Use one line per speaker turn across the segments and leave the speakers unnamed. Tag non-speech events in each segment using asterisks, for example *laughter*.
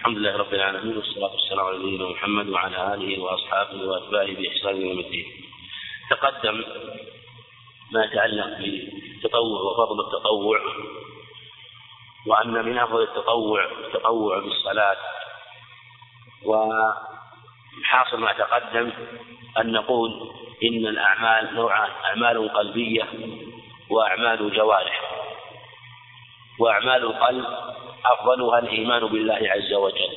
الحمد لله رب العالمين والصلاة والسلام على نبينا محمد وعلى آله وأصحابه وأتباعه بإحسان يوم الدين. تقدم ما يتعلق بالتطوع وفضل التطوع وأن من أفضل التطوع التطوع بالصلاة وحاصل ما تقدم أن نقول إن الأعمال نوعان أعمال قلبية وأعمال جوارح وأعمال القلب أفضلها الإيمان بالله عز وجل.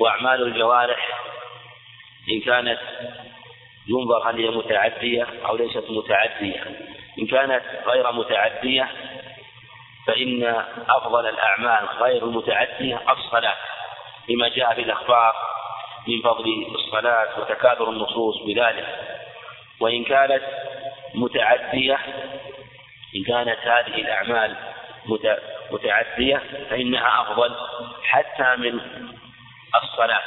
وأعمال الجوارح إن كانت ينظر هل هي متعدية أو ليست متعدية. إن كانت غير متعدية فإن أفضل الأعمال غير المتعدية الصلاة لما جاء في الأخبار من فضل الصلاة وتكاثر النصوص بذلك. وإن كانت متعدية إن كانت هذه الأعمال متعدية فإنها أفضل حتى من الصلاة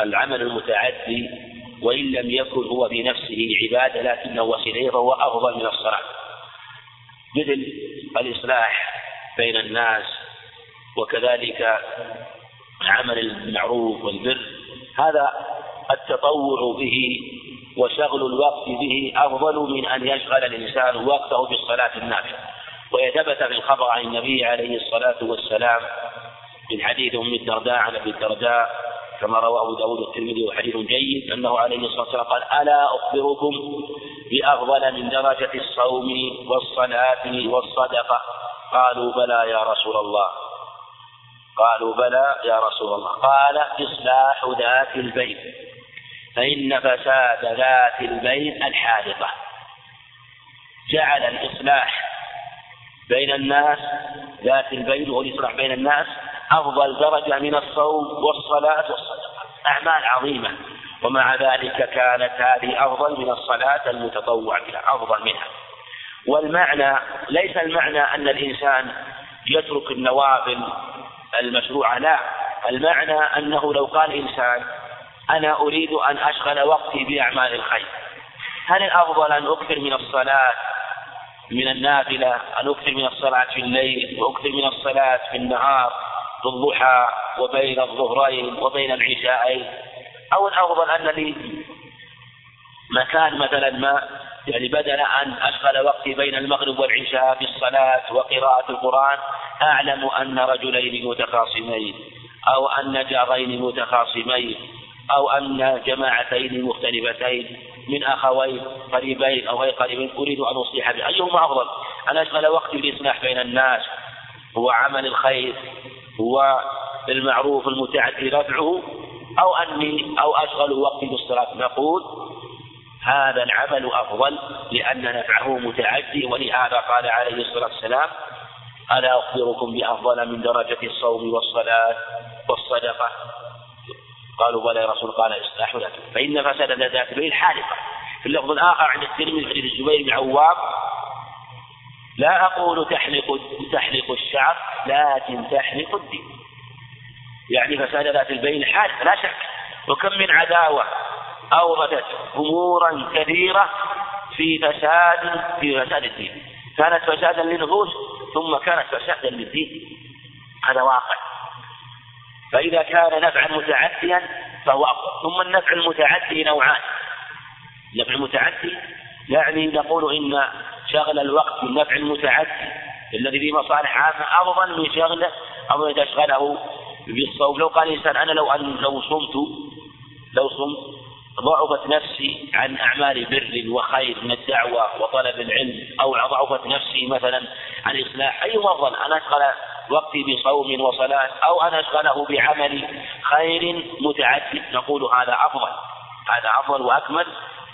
العمل المتعدي وإن لم يكن هو بنفسه عبادة لكنه وسيلة فهو أفضل من الصلاة. مثل الإصلاح بين الناس وكذلك عمل المعروف والبر هذا التطوع به وشغل الوقت به أفضل من أن يشغل الإنسان وقته بالصلاة النافلة. ويثبت في الخبر عن النبي عليه الصلاة والسلام من حديث أم الدرداء عن أبي الدرداء كما رواه داود الترمذي وحديث جيد أنه عليه الصلاة والسلام قال ألا أخبركم بأفضل من درجة الصوم والصلاة والصدقة؟ قالوا بلى يا رسول الله. قالوا بلى يا رسول الله. قال إصلاح ذات البيت فإن فساد ذات البيت الحادقة. جعل الإصلاح بين الناس ذات البين والإصلاح بين الناس أفضل درجة من الصوم والصلاة والصدقة. أعمال عظيمة. ومع ذلك كانت هذه أفضل من الصلاة المتطوع بها أفضل منها. والمعنى ليس المعنى أن الإنسان يترك النوافل المشروعة لا. المعنى أنه لو قال إنسان أنا أريد أن أشغل وقتي بأعمال الخير. هل الأفضل أن أكثر من الصلاة من النافلة أن أكثر من الصلاة في الليل وأكثر من الصلاة في النهار في الضحى وبين الظهرين وبين العشاءين. أو الأفضل أن لي مكان مثلا ما يعني بدل أن أشغل وقتي بين المغرب والعشاء في الصلاة وقراءة القرآن أعلم أن رجلين متخاصمين أو أن جارين متخاصمين أو أن جماعتين مختلفتين. من أخوين قريبين أو غير قريبين أريد أن أصلح به. أيهما أفضل؟ أن أشغل وقتي بالإصلاح بين الناس هو عمل الخير هو المعروف المتعدي رفعه أو أني أو أشغل وقتي بالصلاة. نقول هذا العمل أفضل لأن نفعه متعدي ولهذا قال عليه الصلاة والسلام ألا أخبركم بأفضل من درجة الصوم والصلاة والصدقة؟ قالوا بلى يا رسول قال اصلاح لك فإن فساد ذات البين حادقة في اللفظ الآخر عند الترمذي حديث الزبير بن عوام لا أقول تحلق تحلق الشعر لكن تحلق الدين. يعني فساد ذات البين حادق لا شك. وكم من عداوة أوردت أمورا كثيرة في فساد في فساد الدين. كانت فسادا للنفوس ثم كانت فسادا للدين. هذا واقع. فإذا كان نفعا متعديا فهو أفضل ثم النفع المتعدي نوعان. النفع المتعدي يعني نقول إن شغل الوقت بالنفع المتعدي الذي فيه مصالح عامة أفضل من شغله أو أن تشغله بالصوم. لو قال الإنسان أنا لو أن لو صمت لو صمت ضعفت نفسي عن أعمال بر وخير من الدعوة وطلب العلم أو ضعفت نفسي مثلا عن إصلاح أي أفضل أن أشغل وقتي بصوم وصلاة أو أن أشغله بعمل خير متعدد. نقول هذا أفضل. هذا أفضل وأكمل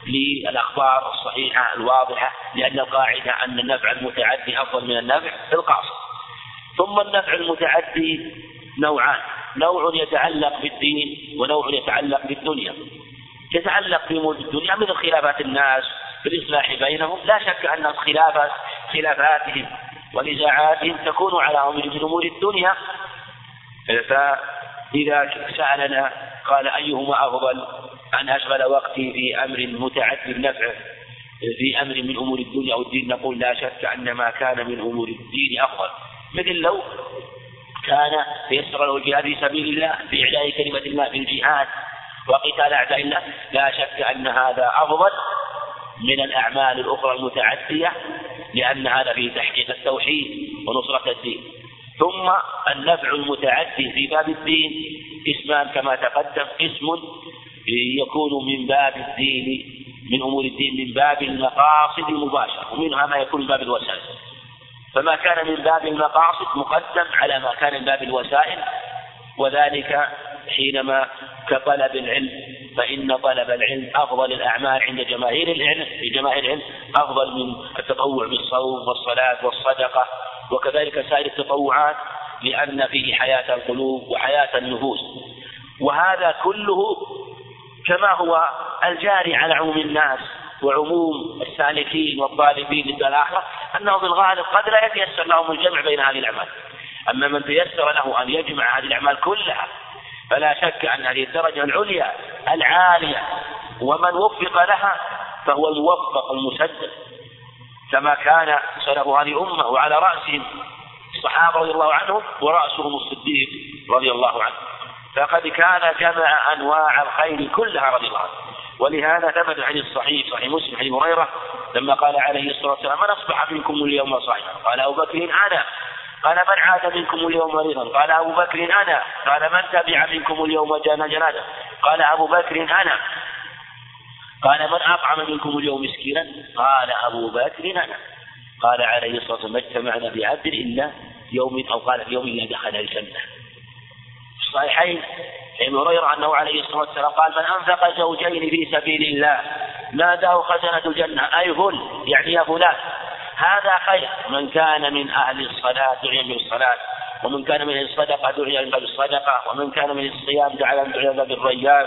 للأخبار الصحيحة الواضحة لأن القاعدة أن النفع المتعدي أفضل من النفع القاصر. ثم النفع المتعدي نوعان. نوع يتعلق بالدين ونوع يتعلق بالدنيا. يتعلق بأمور الدنيا مثل خلافات الناس في الإصلاح بينهم. لا شك أن خلافات خلافاتهم ونزاعاتهم تكون على أمر من أمور الدنيا فإذا سألنا قال أيهما أفضل؟ أن أشغل وقتي في أمر متعدي النفع في أمر من أمور الدنيا والدين نقول لا شك أن ما كان من أمور الدين أفضل. مثل لو كان تيسر له الجهاد في سبيل الله في إعلاء كلمة الله في الجهاد وقتال أعداء الله لا شك أن هذا أفضل. من الأعمال الأخرى المتعدية لأن هذا فيه تحقيق التوحيد ونصرة الدين. ثم النفع المتعدي في باب الدين إسمان كما تقدم اسم يكون من باب الدين من أمور الدين من باب المقاصد المباشرة ومنها ما يكون من باب الوسائل. فما كان من باب المقاصد مقدم على ما كان من باب الوسائل وذلك حينما كطلب العلم فإن طلب العلم أفضل الأعمال عند جماهير العلم في جماهير العلم أفضل من التطوع بالصوم والصلاة والصدقة وكذلك سائر التطوعات لأن فيه حياة القلوب وحياة النفوس. وهذا كله كما هو الجاري على عموم الناس وعموم السالكين والطالبين للدار الآخرة أنه في الغالب قد لا يتيسر لهم الجمع بين هذه الأعمال. أما من تيسر له أن يجمع هذه الأعمال كلها فلا شك أن هذه الدرجة العليا العالية ومن وفق لها فهو الموفق المسدد كما كان سلف هذه الأمة وعلى رأسهم الصحابة رضي الله عنهم ورأسهم الصديق رضي الله عنه. فقد كان جمع أنواع الخير كلها رضي الله عنه. ولهذا ثبت عن الصحيح صحيح مسلم حديث هريرة لما قال عليه الصلاة والسلام من أصبح منكم اليوم صائما؟ قال أبو بكر أنا قال من عاد منكم اليوم مريضا؟ قال أبو بكر أنا. قال من تبع منكم اليوم جانا جنازة؟ قال أبو بكر أنا. قال من أطعم منكم اليوم مسكينا؟ قال أبو بكر أنا. قال عليه الصلاة والسلام ما اجتمعنا بعبد إلا يوم أو قال في يوم إلا دخل الجنة. في الصحيحين ابن هريرة أنه عليه الصلاة والسلام قال من أنفق زوجين في سبيل الله ناداه خزنة الجنة؟ أي فل يعني يا فلان. هذا خير. من كان من أهل الصلاة دعي بالصلاة ومن كان من الصدقة دعي من باب الصدقة ومن كان من الصيام دعي من باب الريان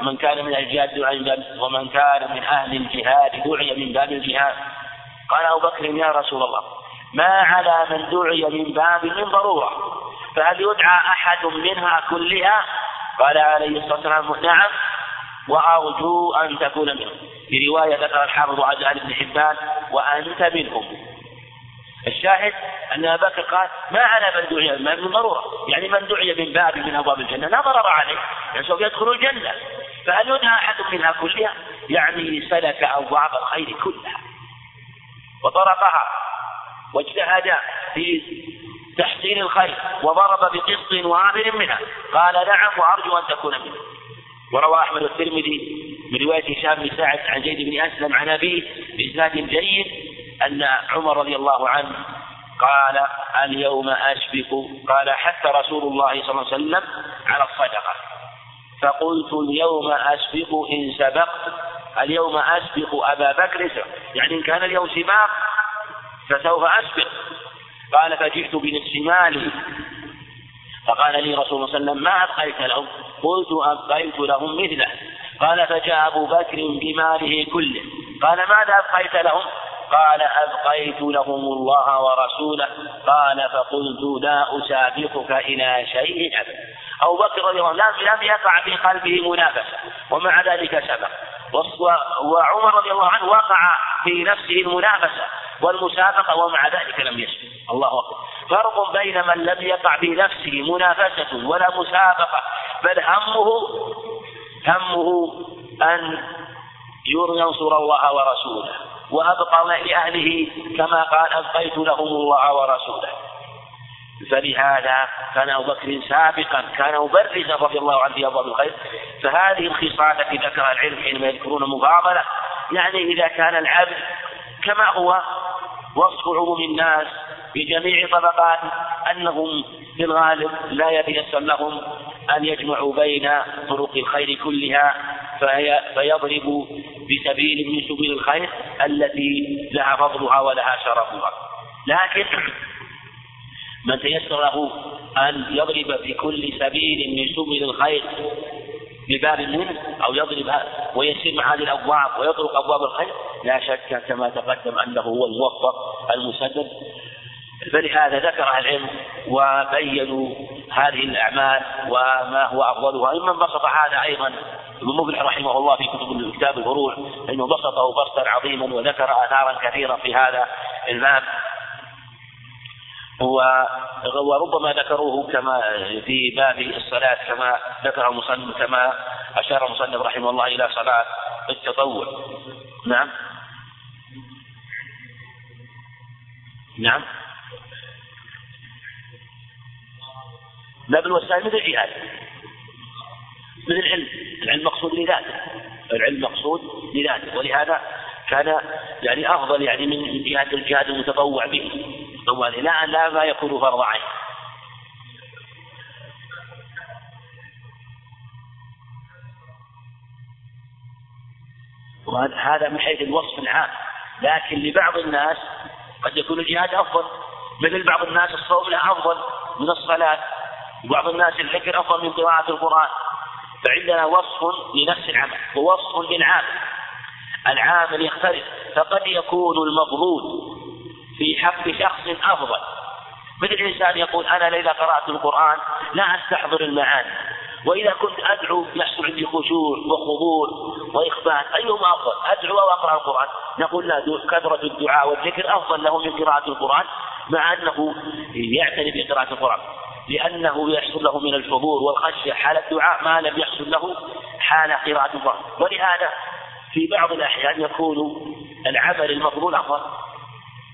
ومن كان من الجهاد دعي من باب ومن كان من أهل الجهاد دعي من باب الجهاد. قال أبو بكر يا رسول الله ما على من دعي من باب من ضرورة؟ فهل يدعى أحد منها كلها؟ قال عليه الصلاة والسلام نعم. وأرجو أن تكون منهم. في رواية ذكر الحافظ عن بن حبان وأنت منهم. الشاهد أن أبا بكر قال ما على من دعي من ضرورة. يعني من دعي من باب من أبواب الجنة لا ضرر عليه. يعني سوف يدخل الجنة. فهل يدعى أحد منها كلها؟ يعني سلك أبواب الخير كلها. وطرقها واجتهد في تحسين الخير وضرب بقسط وابر منها. قال نعم وأرجو أن تكون منه وروى أحمد الترمذي من رواية هشام بن سعد عن زيد بن أسلم عن أبيه بإسناد جيد أن عمر رضي الله عنه قال اليوم أشفق قال حتى رسول الله صلى الله عليه وسلم على الصدقة. فقلت اليوم أسبق إن سبقت. اليوم أسبق أبا بكر يعني إن كان اليوم سباق فسوف أسبق قال فجئت بنصف مالي. فقال لي رسول الله صلى الله عليه وسلم ما أبقيت لهم؟ قلت أبقيت لهم مثله. قال فجاء أبو بكر بماله كله. قال ماذا أبقيت لهم؟ قال أبقيت لهم الله ورسوله. قال فقلت لا أسابقك إلى شيء أبدا. أبو بكر رضي الله عنه لم يقع في قلبه منافسة ومع ذلك سبق. وعمر رضي الله عنه وقع في نفسه المنافسة والمسابقة ومع ذلك لم يسبق. الله أكبر. فرق بين من لم يقع في نفسه منافسة ولا مسابقة بل همه همه أن ينصر الله ورسوله وأبقى لأهله كما قال أبقيت لهم الله ورسوله. فلهذا كان أبو بكر سابقا كان مبرزا رضي الله عنه في أبواب الخير. فهذه الخصال التي ذكرها العلم حينما يذكرون مفاضلة يعني إذا كان العبد كما هو وصف عموم الناس في جميع طبقات أنهم في الغالب لا يتيسر لهم أن يجمعوا بين طرق الخير كلها فهي فيضرب بسبيل من سبيل الخير التي لها فضلها ولها شرفها. لكن من تيسر له أن يضرب في كل سبيل من سبل الخير بباب منه أو يضرب ويسير مع هذه الأبواب ويطرق أبواب الخير لا شك كما تقدم أنه هو الموفق المسدد فلهذا ذكر العلم وبينوا هذه الأعمال وما هو أفضلها. إما بسط هذا أيضا ابن مفلح رحمه الله في كتب كتاب الفروع إنه بسطه بسطا عظيما وذكر اثارا كثيرا في هذا الباب. وربما ذكروه كما في باب الصلاة كما ذكر المصنف كما أشار المصنف رحمه الله إلى صلاة التطوع. نعم. نعم. باب الوسائل مثل الجهاد مثل العلم. العلم مقصود لذاته. العلم مقصود لذاته. ولهذا كان يعني أفضل يعني من جهاد الجهاد المتطوع به. لا لا ما يكون فرض عين. وهذا من حيث الوصف العام. لكن لبعض الناس قد يكون الجهاد أفضل. مثل بعض الناس الصوم له أفضل من الصلاة. وبعض الناس الذكر أفضل من قراءة القرآن فعندنا وصف لنفس العمل ووصف للعامل. العامل يختلف فقد يكون المفضول في حق شخص أفضل. مثل إنسان يقول أنا إذا قرأت القرآن لا أستحضر المعاني. وإذا كنت أدعو يحصل عندي خشوع وخضوع وإخبات أيهما أفضل أدعو أو أقرأ القرآن؟ نقول لا كثرة الدعاء والذكر أفضل له من قراءة القرآن مع أنه يعتني بقراءة القرآن. لأنه يحصل له من الحضور والخشية. حال الدعاء ما لم يحصل له حال قراءة القرآن ولهذا في بعض الأحيان يكون العمل المفضول أفضل.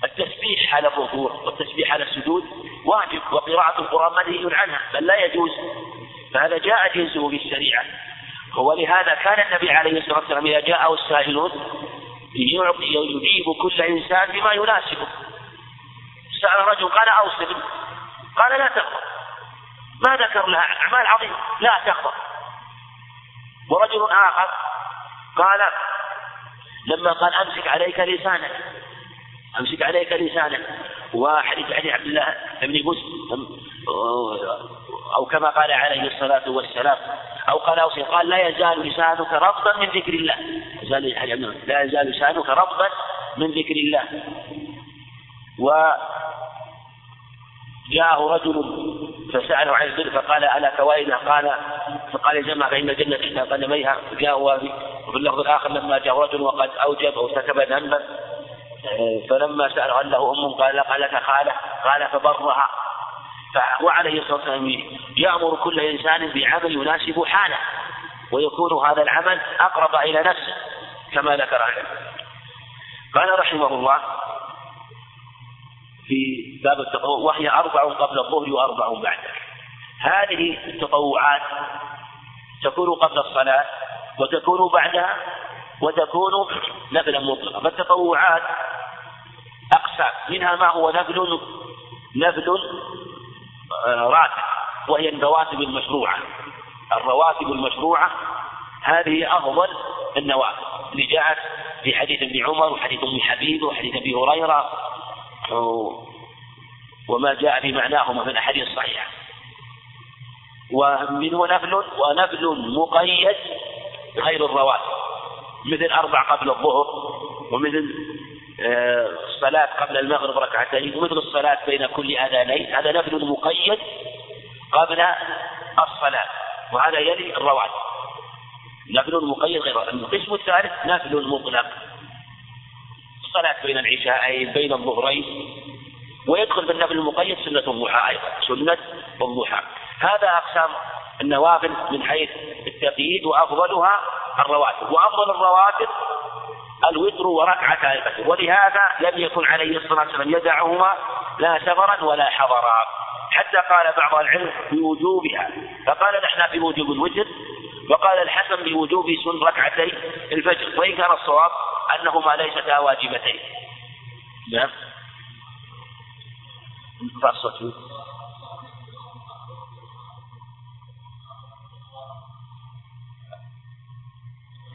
التسبيح حال الركوع والتسبيح حال السجود واجب وقراءة القرآن منهي عنها بل لا يجوز. فهذا جاء جنسه في الشريعة ولهذا كان النبي عليه الصلاة والسلام إذا جاءه السائلون يجيب كل إنسان بما يناسبه. سأل رجل قال أوصل قال لا تغضب ما ذكر لها. أعمال عظيمة. لا تغضب ورجل آخر قال لما قال أمسك عليك لسانك. أمسك عليك لسانك. وحديث عن عبد الله بن مسلم أو كما قال عليه الصلاة والسلام أو قال أوصي قال لا يزال لسانك رطبا من ذكر الله. لا يزال لسانك رطبا من ذكر الله. و جاءه رجل فسأله عن البر فقال ألا كوائنة؟ قال فقال جماعة فإن الجنة تحت قدميها جاء وفي اللفظ الآخر لما جاء رجل وقد أوجب أو ذنبا فلما سأله هل له أم؟ قال قال لك خالة. قال فبرها. وعليه الصلاة والسلام يأمر كل إنسان بعمل يناسب حاله ويكون هذا العمل أقرب إلى نفسه كما ذكر قال رحمه الله في باب التطوع. وهي أربع قبل الظهر وأربع بعده. هذه التطوعات تكون قبل الصلاة وتكون بعدها وتكون نفلا مطلقا. فالتطوعات أقسام منها ما هو نفل نفل آه، راتب. وهي الرواتب المشروعة. الرواتب المشروعة هذه أفضل النوافل اللي جاءت في حديث ابن عمر وحديث ام حبيب وحديث أبي هريرة وما جاء في معناهما من الأحاديث الصحيحة. ومنه نفل؟ ونفل مقيد غير الرواتب مثل أربع قبل الظهر ومثل آه، الصلاة قبل المغرب ركعتين ومثل الصلاة بين كل أذانين. هذا نفل مقيد قبل الصلاة وهذا يلي الرواتب نفل مقيد غير القسم الثالث نفل مطلق. الصلاة بين العشاءين بين الظهرين ويدخل بالنفل المقيد سنة الضحى أيضا سنة الضحى. هذا أقسام النوافل من حيث التقييد وأفضلها الرواتب. وأفضل الرواتب الوتر وركعة الفجر ولهذا لم يكن عليه الصلاة والسلام يدعهما لا سفرا ولا حضرا. حتى قال بعض العلم بوجوبها. فقال نحن في وجوب الوتر وقال الحسن بوجوب سن ركعتي الفجر. وإن كان الصواب أنهما ليستا واجبتين. نعم.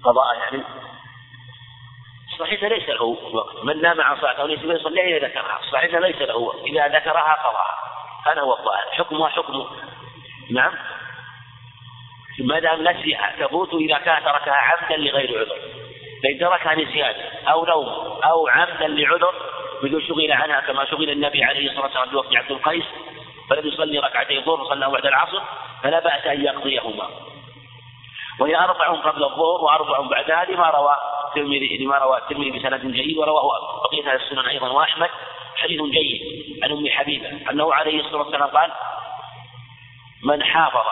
قضاء يعني. صحيح ليس له وقت. من نام عن صلاة أو ليس يصلي إذا ذكرها. صحيح ليس له وقت. إذا ذكرها قضاها هذا هو الظاهر. حكمها حكم. نعم. ما دام نسيها تفوت إذا كان تركها عمدا لغير عذر. فإن تركها نسيان أو نوم أو عمدا لعذر بدون شغل عنها كما شغل النبي عليه الصلاة والسلام بوقت عبد القيس فلم يصلي ركعتي الظهر وصلى بعد العصر فلا بأس أن يقضيهما. وهي أربع قبل الظهر وأربع بعدها لما روى الترمذي لما روى الترمذي بسند جيد ورواه بقية السنن أيضا وأحمد حديث جيد عن أم حبيبة أنه عليه الصلاة والسلام قال من حافظ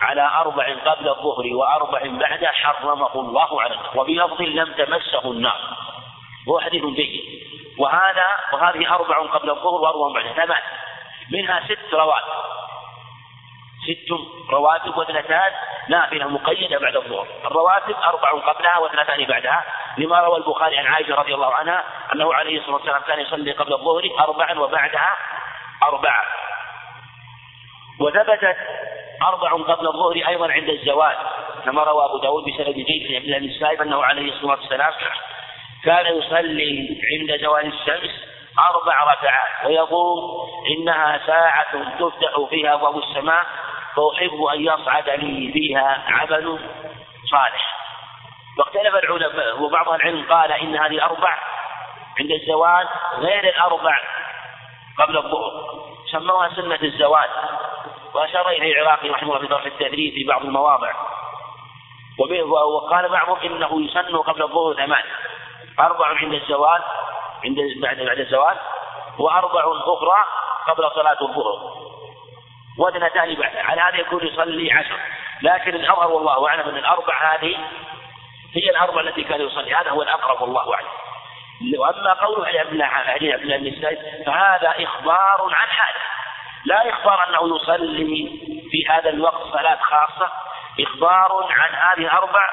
على أربع قبل الظهر وأربع بعد حرمه الله على النار وفي لفظ لم تمسه النار. هو حديث جيد. وهذا وهذه أربع قبل الظهر وأربع بعد. ثمان منها ست رواتب. ست رواتب واثنتان نافلة مقيدة بعد الظهر. الرواتب أربع قبلها واثنتان بعدها. لما روى البخاري عن عائشة رضي الله عنها أنه عليه الصلاة والسلام كان يصلي قبل الظهر أربعا وبعدها أربعة وثبتت أربع قبل الظهر أيضا عند الزوال كما روى أبو داود بسند جيد عن ابن السائب أنه عليه الصلاة والسلام كان يصلي عند زوال الشمس أربع ركعات ويقول إنها ساعة تفتح فيها أبواب السماء فأحب أن يصعد لي فيها عمل صالح. واختلف العلماء وبعض العلم قال إن هذه الأربع عند الزوال غير الأربع قبل الظهر سموها سنة الزوال. وأشار إليه العراقي رحمه الله في طرف التدريب في بعض المواضع. وقال بعضهم إنه يسن قبل الظهر ثمان أربع عند الزوال عند بعد بعد الزوال وأربع أخرى قبل صلاة الظهر. واثنتان بعد. على هذا يكون يصلي عشر. لكن الأظهر والله أعلم أن الأربع هذه هي الأربع التي كان يصلي. هذا هو الأقرب والله أعلم. وأما قوله علي عبد الله بن فهذا إخبار عن حاله. لا إخبار أنه يصلي في هذا الوقت صلاة خاصة. إخبار عن هذه الأربع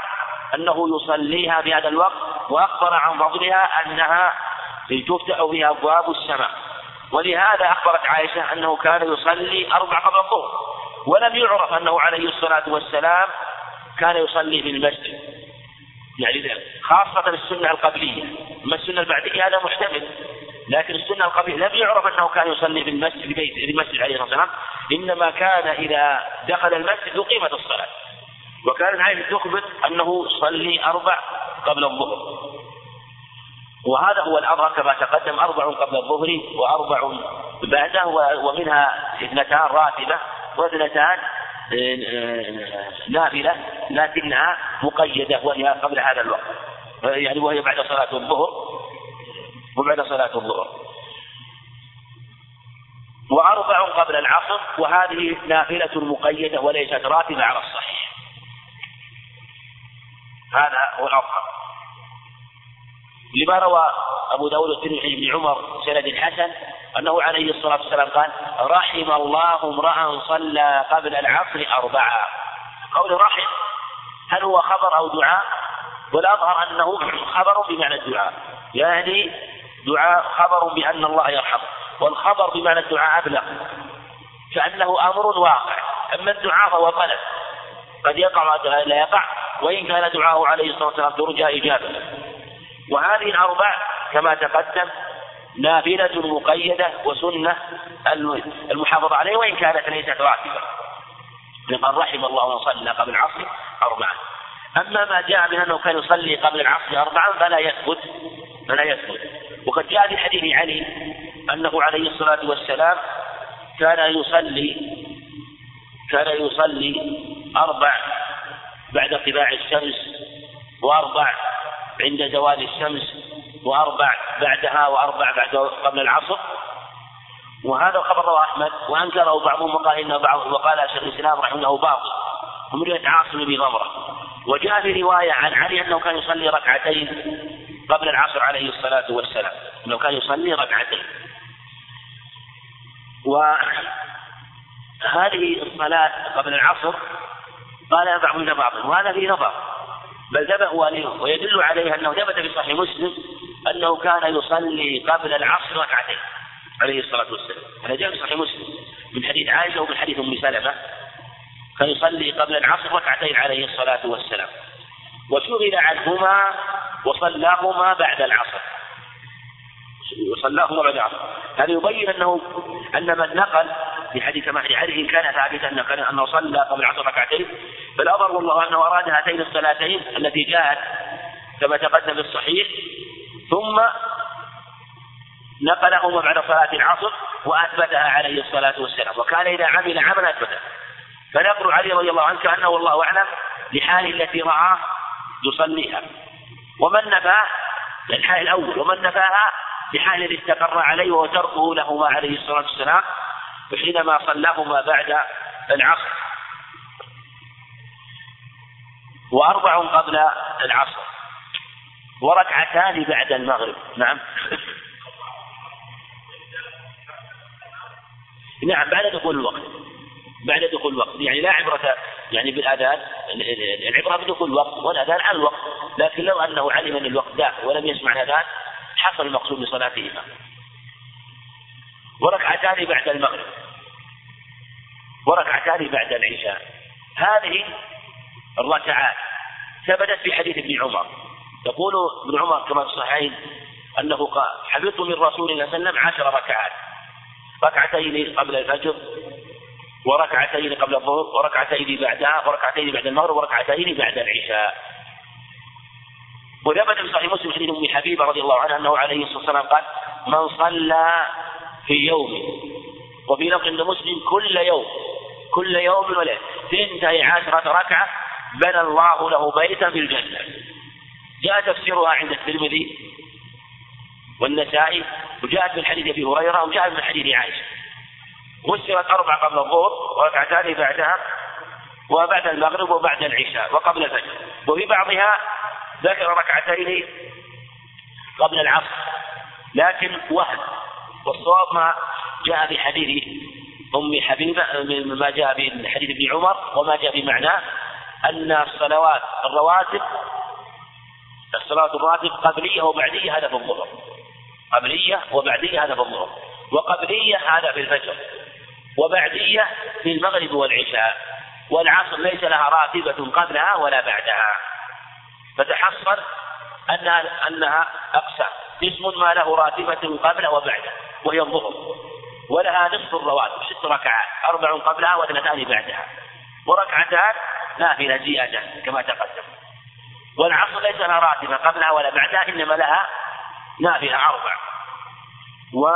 أنه يصليها في هذا الوقت وأخبر عن فضلها أنها تفتح فيها أبواب السماء. ولهذا أخبرت عائشة أنه كان يصلي أربع قبل الظهر ولم يعرف أنه عليه الصلاة والسلام كان يصلي في المسجد. يعني خاصة السنة القبلية أما السنة البعدية هذا محتمل. لكن السنة القبيح لم يعرف أنه كان يصلي في المسجد في بيت المسجد عليه الصلاة والسلام. إنما كان إذا دخل المسجد أقيمت الصلاة. وكان عائشة تخبر أنه صلي أربع قبل الظهر. وهذا هو الأظهر كما تقدم أربع قبل الظهر وأربع بعده ومنها اثنتان راتبة واثنتان آه، آه، نافلة لكنها مقيدة وهي قبل هذا الوقت. يعني وهي بعد صلاة الظهر. وبعد صلاة الظهر. وأربع قبل العصر وهذه نافلة مقيدة وليست راتبة على الصحيح. هذا هو الأظهر لما روى أبو داود الترمذي بن عمر سند حسن أنه عليه الصلاة والسلام قال رحم الله امرأ صلى قبل العصر أربعة. قول رحم هل هو خبر أو دعاء؟ والأظهر أنه خبر بمعنى الدعاء يعني دعاء خبر بأن الله يرحمه والخبر بمعنى الدعاء أبلغ كأنه أمر واقع. أما الدعاء فهو طلب قد يقع لا يقع وإن كان دعاءه عليه الصلاة والسلام ترجى إجابة وهذه الأربع كما تقدم نافلة مقيدة وسنة المحافظة عليه وإن كانت ليست راتبة لقد رحم الله من صلى قبل العصر أربعة. أما ما جاء من أنه كان يصلي قبل العصر أربعا فلا يثبت فلا يثبت. وقد جاء في حديث علي أنه عليه الصلاة والسلام كان يصلي كان يصلي أربع بعد طباع الشمس وأربع عند زوال الشمس وأربع بعدها وأربع بعد قبل العصر. وهذا الخبر رواه أحمد وأنكره بعضهم وقال إنه بعض وقال شيخ الإسلام رحمه الله باطل. هم رواية عاصم بن غمرة وجاء في رواية عن علي أنه كان يصلي ركعتين قبل العصر عليه الصلاة والسلام أنه كان يصلي ركعتين. وهذه الصلاة قبل العصر قال بعضهم بعض وهذا فيه نظر بل ثبت ويدل عليه أنه ثبت في صحيح مسلم أنه كان يصلي قبل العصر ركعتين عليه الصلاة والسلام. هذا جاء في صحيح مسلم من حديث عائشة ومن حديث أم سلمة. كان يصلي قبل العصر ركعتين عليه الصلاة والسلام. وشغل عنهما وصلاهما بعد العصر. وصلاهما بعد العصر. هذا يبين انه أن من نقل في حديث علي إن كان ثابتا كان أنه صلى قبل العصر ركعتين فالاظهر والله أنه أراد هاتين الصلاتين التي جاءت كما تقدم في الصحيح ثم نقلهما بعد صلاة العصر وأثبتها عليه الصلاة والسلام. وكان إذا عمل عملا أثبته. فنقول علي رضي الله عنه كأنه والله أعلم لحاله التي رآه يصليها. ومن نفاه الحال الأول ومن نفاها بحال استقر عليه وهو تركه لهما عليه الصلاة والسلام حينما صلاهما بعد العصر. وأربع قبل العصر. وركعتان بعد المغرب. نعم. *laughs* نعم بعد دخول الوقت. بعد دخول الوقت. يعني لا عبرة يعني بالأذان العبرة بدخول الوقت والأذان على الوقت. لكن لو أنه علم أن الوقت داخل ولم يسمع الأذان حصل المقصود بصلاتهما وركعتان بعد المغرب. وركعتان بعد العشاء. هذه الركعات ثبتت في حديث ابن عمر. يقول ابن عمر كما في الصحيحين أنه قال حفظت من رسول الله صلى الله عليه وسلم عشر ركعات. ركعتين قبل الفجر وركعتين قبل الظهر وركعتين بعدها وركعتين بعد المغرب وركعتين بعد العشاء. وثبت في صحيح مسلم حديث أم حبيبة رضي الله عنها أنه عليه الصلاة والسلام قال من صلى في يوم وفي لفظ عند مسلم كل يوم كل يوم وليله ثنتي عشرة ركعة بنى الله له بيتا في الجنة. جاء تفسيرها عند الترمذي والنسائي وجاءت من حديث أبي هريرة وجاءت من حديث عائشة. فسرت أربع قبل الظهر وركعتان بعدها وبعد المغرب وبعد العشاء وقبل الفجر. وفي بعضها ذكر ركعتين قبل العصر لكن وهم. والصواب ما جاء في حديث أم حبيبة ما جاء في حديث ابن عمر وما جاء بمعناه أن الصلوات الرواتب الصلاة الراتب قبلية وبعدية هذا في الظهر. قبلية وبعدية هذا في الظهر. وقبلية هذا في الفجر. وبعدية في المغرب والعشاء. والعصر ليس لها راتبة قبلها ولا بعدها. فتحصل أنها أنها أقسام قسم ما له راتبة قبله وبعده. وهي الظهر. ولها نصف الرواتب ست ركعات. أربع قبلها واثنتان بعدها. وركعتان نافلة زيادة كما تقدم. والعصر ليس لها راتبة قبلها ولا بعدها إنما لها نافلة أربع. و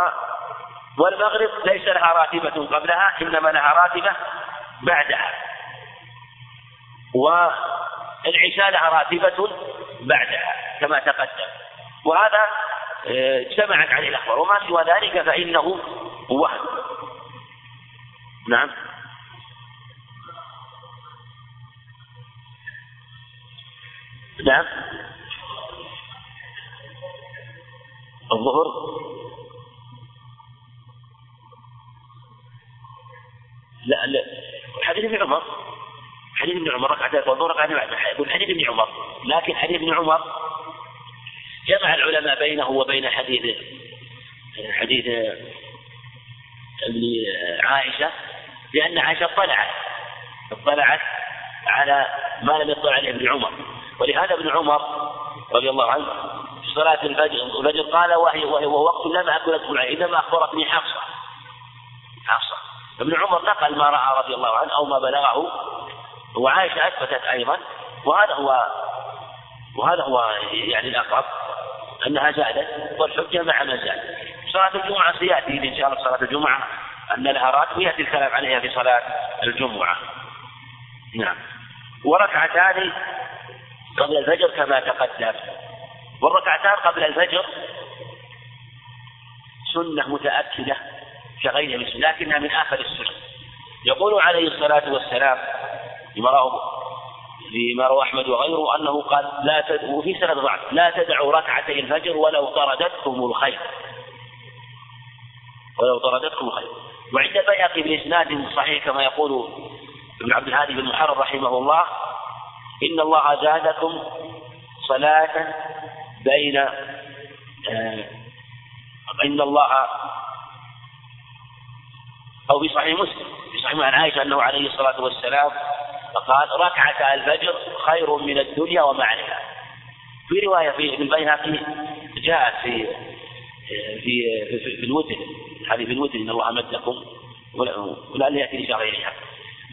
والمغرب ليس لها راتبة قبلها إنما لها راتبة بعدها. والعشاء لها راتبة بعدها كما تقدم. وهذا آه، اجتمعت عليه الأخبار. وما سوى ذلك فإنه وهم. نعم. نعم. الظهر. لا لا. حديث ابن عمر. حديث ابن عمر ركعتين والظهر ركعتين بعد يقول حديث ابن عمر. لكن حديث ابن عمر جمع العلماء بينه وبين حديث حديث ابن عائشة لأن عائشة اطلعت اطلعت على ما لم يطلع عليه ابن عمر. ولهذا ابن عمر رضي الله عنه في صلاة الفجر قال وهي وهي وهو وقت لم أكن أدخل عليه إنما أخبرتني حفصة. ابن عمر نقل ما رأى رضي الله عنه أو ما بلغه وعائشة أثبتت أيضا وهذا هو وهذا هو يعني الأقرب أنها زادت والحجة مع ما زاد. صلاة الجمعة سيأتي إن شاء الله صلاة الجمعة أن لها راتب يأتي الكلام عليها في صلاة الجمعة. نعم. وركعتان قبل الفجر كما تقدم. والركعتان قبل الفجر سنة متأكدة كغيرها من لكنها من آخر السنن يقول عليه الصلاة والسلام فيما رواه فيما روى أحمد وغيره أنه قال لا تد... وفي سند ضعف لا تدعوا ركعتي الفجر ولو طردتكم الخير. ولو طردتكم الخير. وعند البيهقي بإسناد صحيح كما يقول ابن عبد الهادي بن محرر رحمه الله إن الله زادكم صلاة بين آه إن الله أو في صحيح مسلم. في صحيح عن عائشة أنه عليه الصلاة والسلام قال ركعة الفجر خير من الدنيا وما عليها في رواية في البيهقي جاءت في في في, في الوتر. هذه في الوتر إن الله مدكم ولعل يأتي إشارة إليها.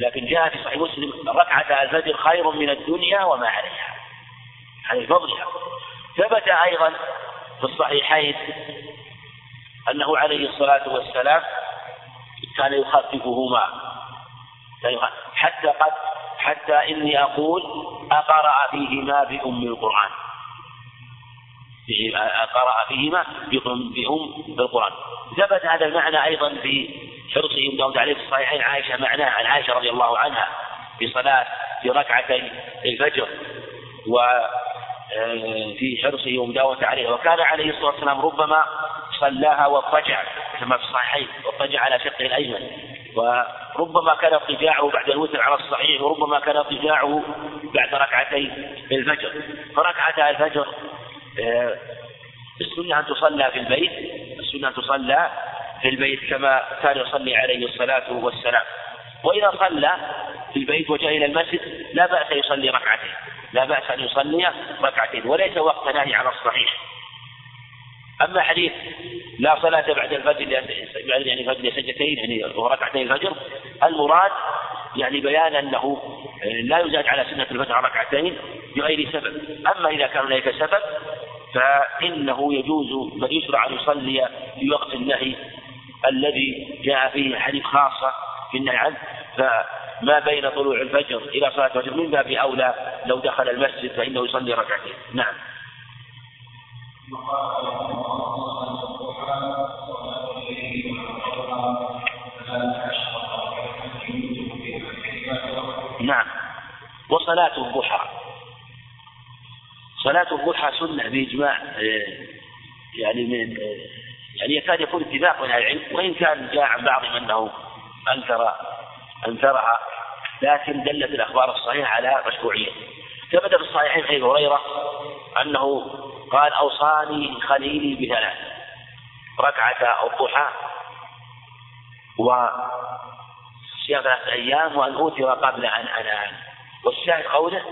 لكن جاء في صحيح مسلم ركعة الفجر خير من الدنيا وما عليها هذه فضلها. ثبت أيضا في الصحيحين أنه عليه الصلاة والسلام كان يخففهما. حتى قد حتى إني أقول أقرأ فيهما بأم القرآن. قرأ فيهما بأم بالقرآن ثبت هذا المعنى أيضا في حرصه داود عليه في الصحيحين. عائشة معناه عن عائشة رضي الله عنها في صلاة في ركعتي الفجر و آه، في حرصه ومداومة عليه. وكان عليه الصلاة والسلام ربما صلاها واضطجع كما في الصحيحين واضطجع على شقه الأيمن وربما كان اضطجاعه بعد الوتر على الصحيح وربما كان اضطجاعه بعد ركعتي الفجر. فركعتا الفجر آه، السنة أن تصلى في البيت السنة أن تصلى في البيت كما كان يصلي عليه الصلاة والسلام. وإذا صلى في البيت وجاء إلى المسجد لا بأس يصلي ركعتين لا بأس أن يصلي ركعتين وليس وقت نهي على الصحيح. أما حديث لا صلاة بعد الفجر يعني فجر سجدتين يعني وركعتين الفجر المراد يعني بيان أنه لا يزاد على سنة الفجر ركعتين بغير سبب. أما إذا كان هناك سبب فإنه يجوز بل يشرع أن يصلي في وقت النهي الذي جاء فيه حديث خاصة في النهي عنه. فما بين طلوع الفجر إلى صلاة الفجر من باب أولى لو دخل المسجد فإنه يصلي ركعتين. نعم. نعم. وصلاة الضحى. صلاة الضحى سنة بإجماع آه، يعني من آه، يعني يكاد يكون اتفاق من العلم وإن كان جاء عن بعضهم أنه أنكر أنكرها لكن دلت الأخبار الصحيحة على مشروعيته ثبت في الصحيحين حديث هريرة أنه قال أوصاني خليلي بثلاث ركعة الضحى. وصيام ثلاثة أيام وأن أوتر قبل أن أنام. والشاهد قوله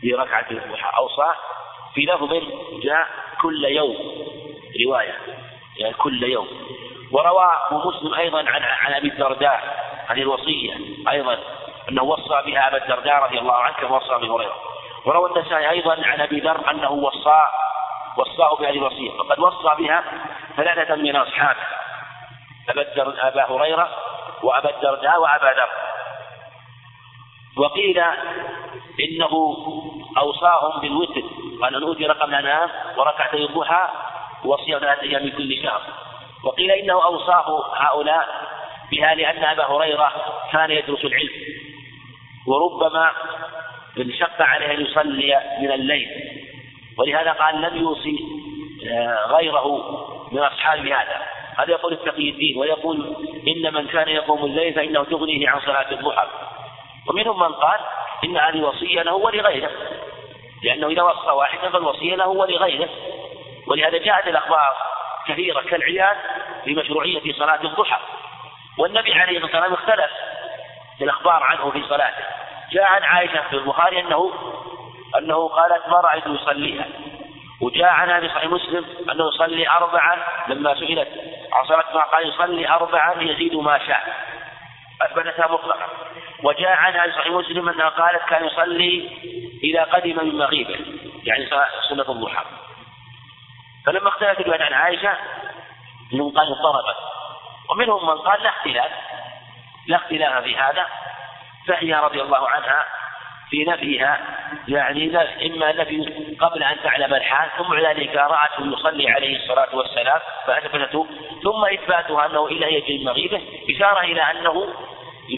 في ركعة الضحى. أوصاه في لفظ جاء كل يوم. رواية. يعني كل يوم. وروى مسلم أيضا عن عن أبي الدرداء عن الوصية أيضا. أنه وصى بها أبا الدرداء رضي الله عنه كما وصى أبي هريرة. وروى النسائي أيضا عن أبي ذر أنه وصى وصاه بهذه الوصية. وقد وصى بها ثلاثة من أصحابه. أبا أبا هريرة وأبا الدرداء وأبا ذر. وقيل إنه أوصاهم بالوتر قال أن أن أنام وركعتي الضحى وصيام ثلاثة أيام من كل شهر. وقيل إنه أوصاه هؤلاء بها لأن أبا هريرة كان يدرس العلم. وربما انشق عليه أن يصلي من الليل. ولهذا قال لم يوصي آه، غيره من أصحاب هذا. هذا يقول التقي الدين ويقول إن من كان يقوم الليل فإنه تغنيه عن صلاة الضحى. ومنهم من قال إن هذه وصية له ولغيره. لأنه إذا وصى واحدا فالوصية له ولغيره. ولهذا جاءت الأخبار كثيرة كالعيان بمشروعية صلاة الضحى. والنبي عليه الصلاة والسلام اختلف في الأخبار عنه في صلاته. جاء عن عائشة في البخاري أنه أنه قالت ما رأيت يصليها. وجاء عنها في صحيح مسلم أنه يصلي أربعا لما سئلت. صلاة ما قال يصلي أربعا يزيد ما شاء. أثبتها مطلقا. وجاء عنها في صحيح مسلم أنها قالت كان يصلي إذا قدم من مغيبه. يعني سنة الضحى. فلما اختلفت الرواية عن عائشة منهم قال اضطربت. ومنهم من قال لا اختلاف. لا اختلاف في هذا. فهي رضي الله عنها في نفيها يعني إما نفي قبل أن تعلم الحال ثم ذلك رأته يصلي عليه الصلاة والسلام فأثبتته ثم إثباتها أنه إلى يجري المغيبة إشارة إلى أنه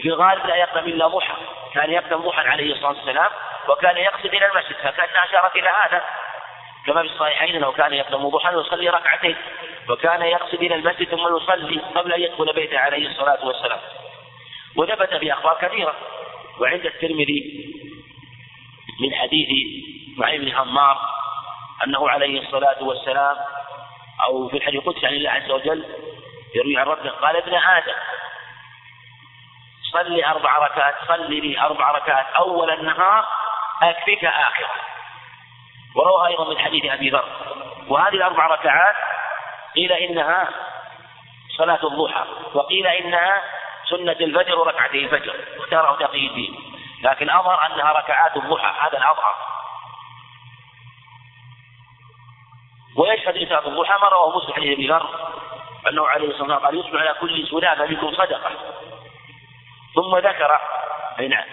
في الغالب لا يقدم إلا ضحى كان يقدم ضحى عليه الصلاة والسلام وكان يقصد إلى المسجد فكأنها أشارت إلى هذا كما في الصحيحين أنه كان يقدم ضحى ويصلي ركعتين وكان يقصد إلى المسجد ثم يصلي قبل أن يدخل بيته عليه الصلاة والسلام وثبت في أخبار كثيرة. وعند الترمذي من حديث معين بن عمار أنه عليه الصلاة والسلام أو في الحديث القدسي عن الله عز وجل يروي عن ربه قال ابن آدم صلي أربع ركعات صلي لي أربع ركعات أول النهار اكفيك اخره وروى أيضا من حديث أبي ذر وهذه الأربع ركعات قيل إنها صلاة الضحى وقيل إنها سنة الفجر وركعتي الفجر. اختاره تقي الدين لكن أظهر أنها ركعات الضحى. هذا الأظهر. ويشهد لصلاة الضحى ما رواه مسلم حديث أبي ذر أنه عليه الصلاة والسلام قال يصبح على كل سلامة منكم صدقة. ثم ذكر نعم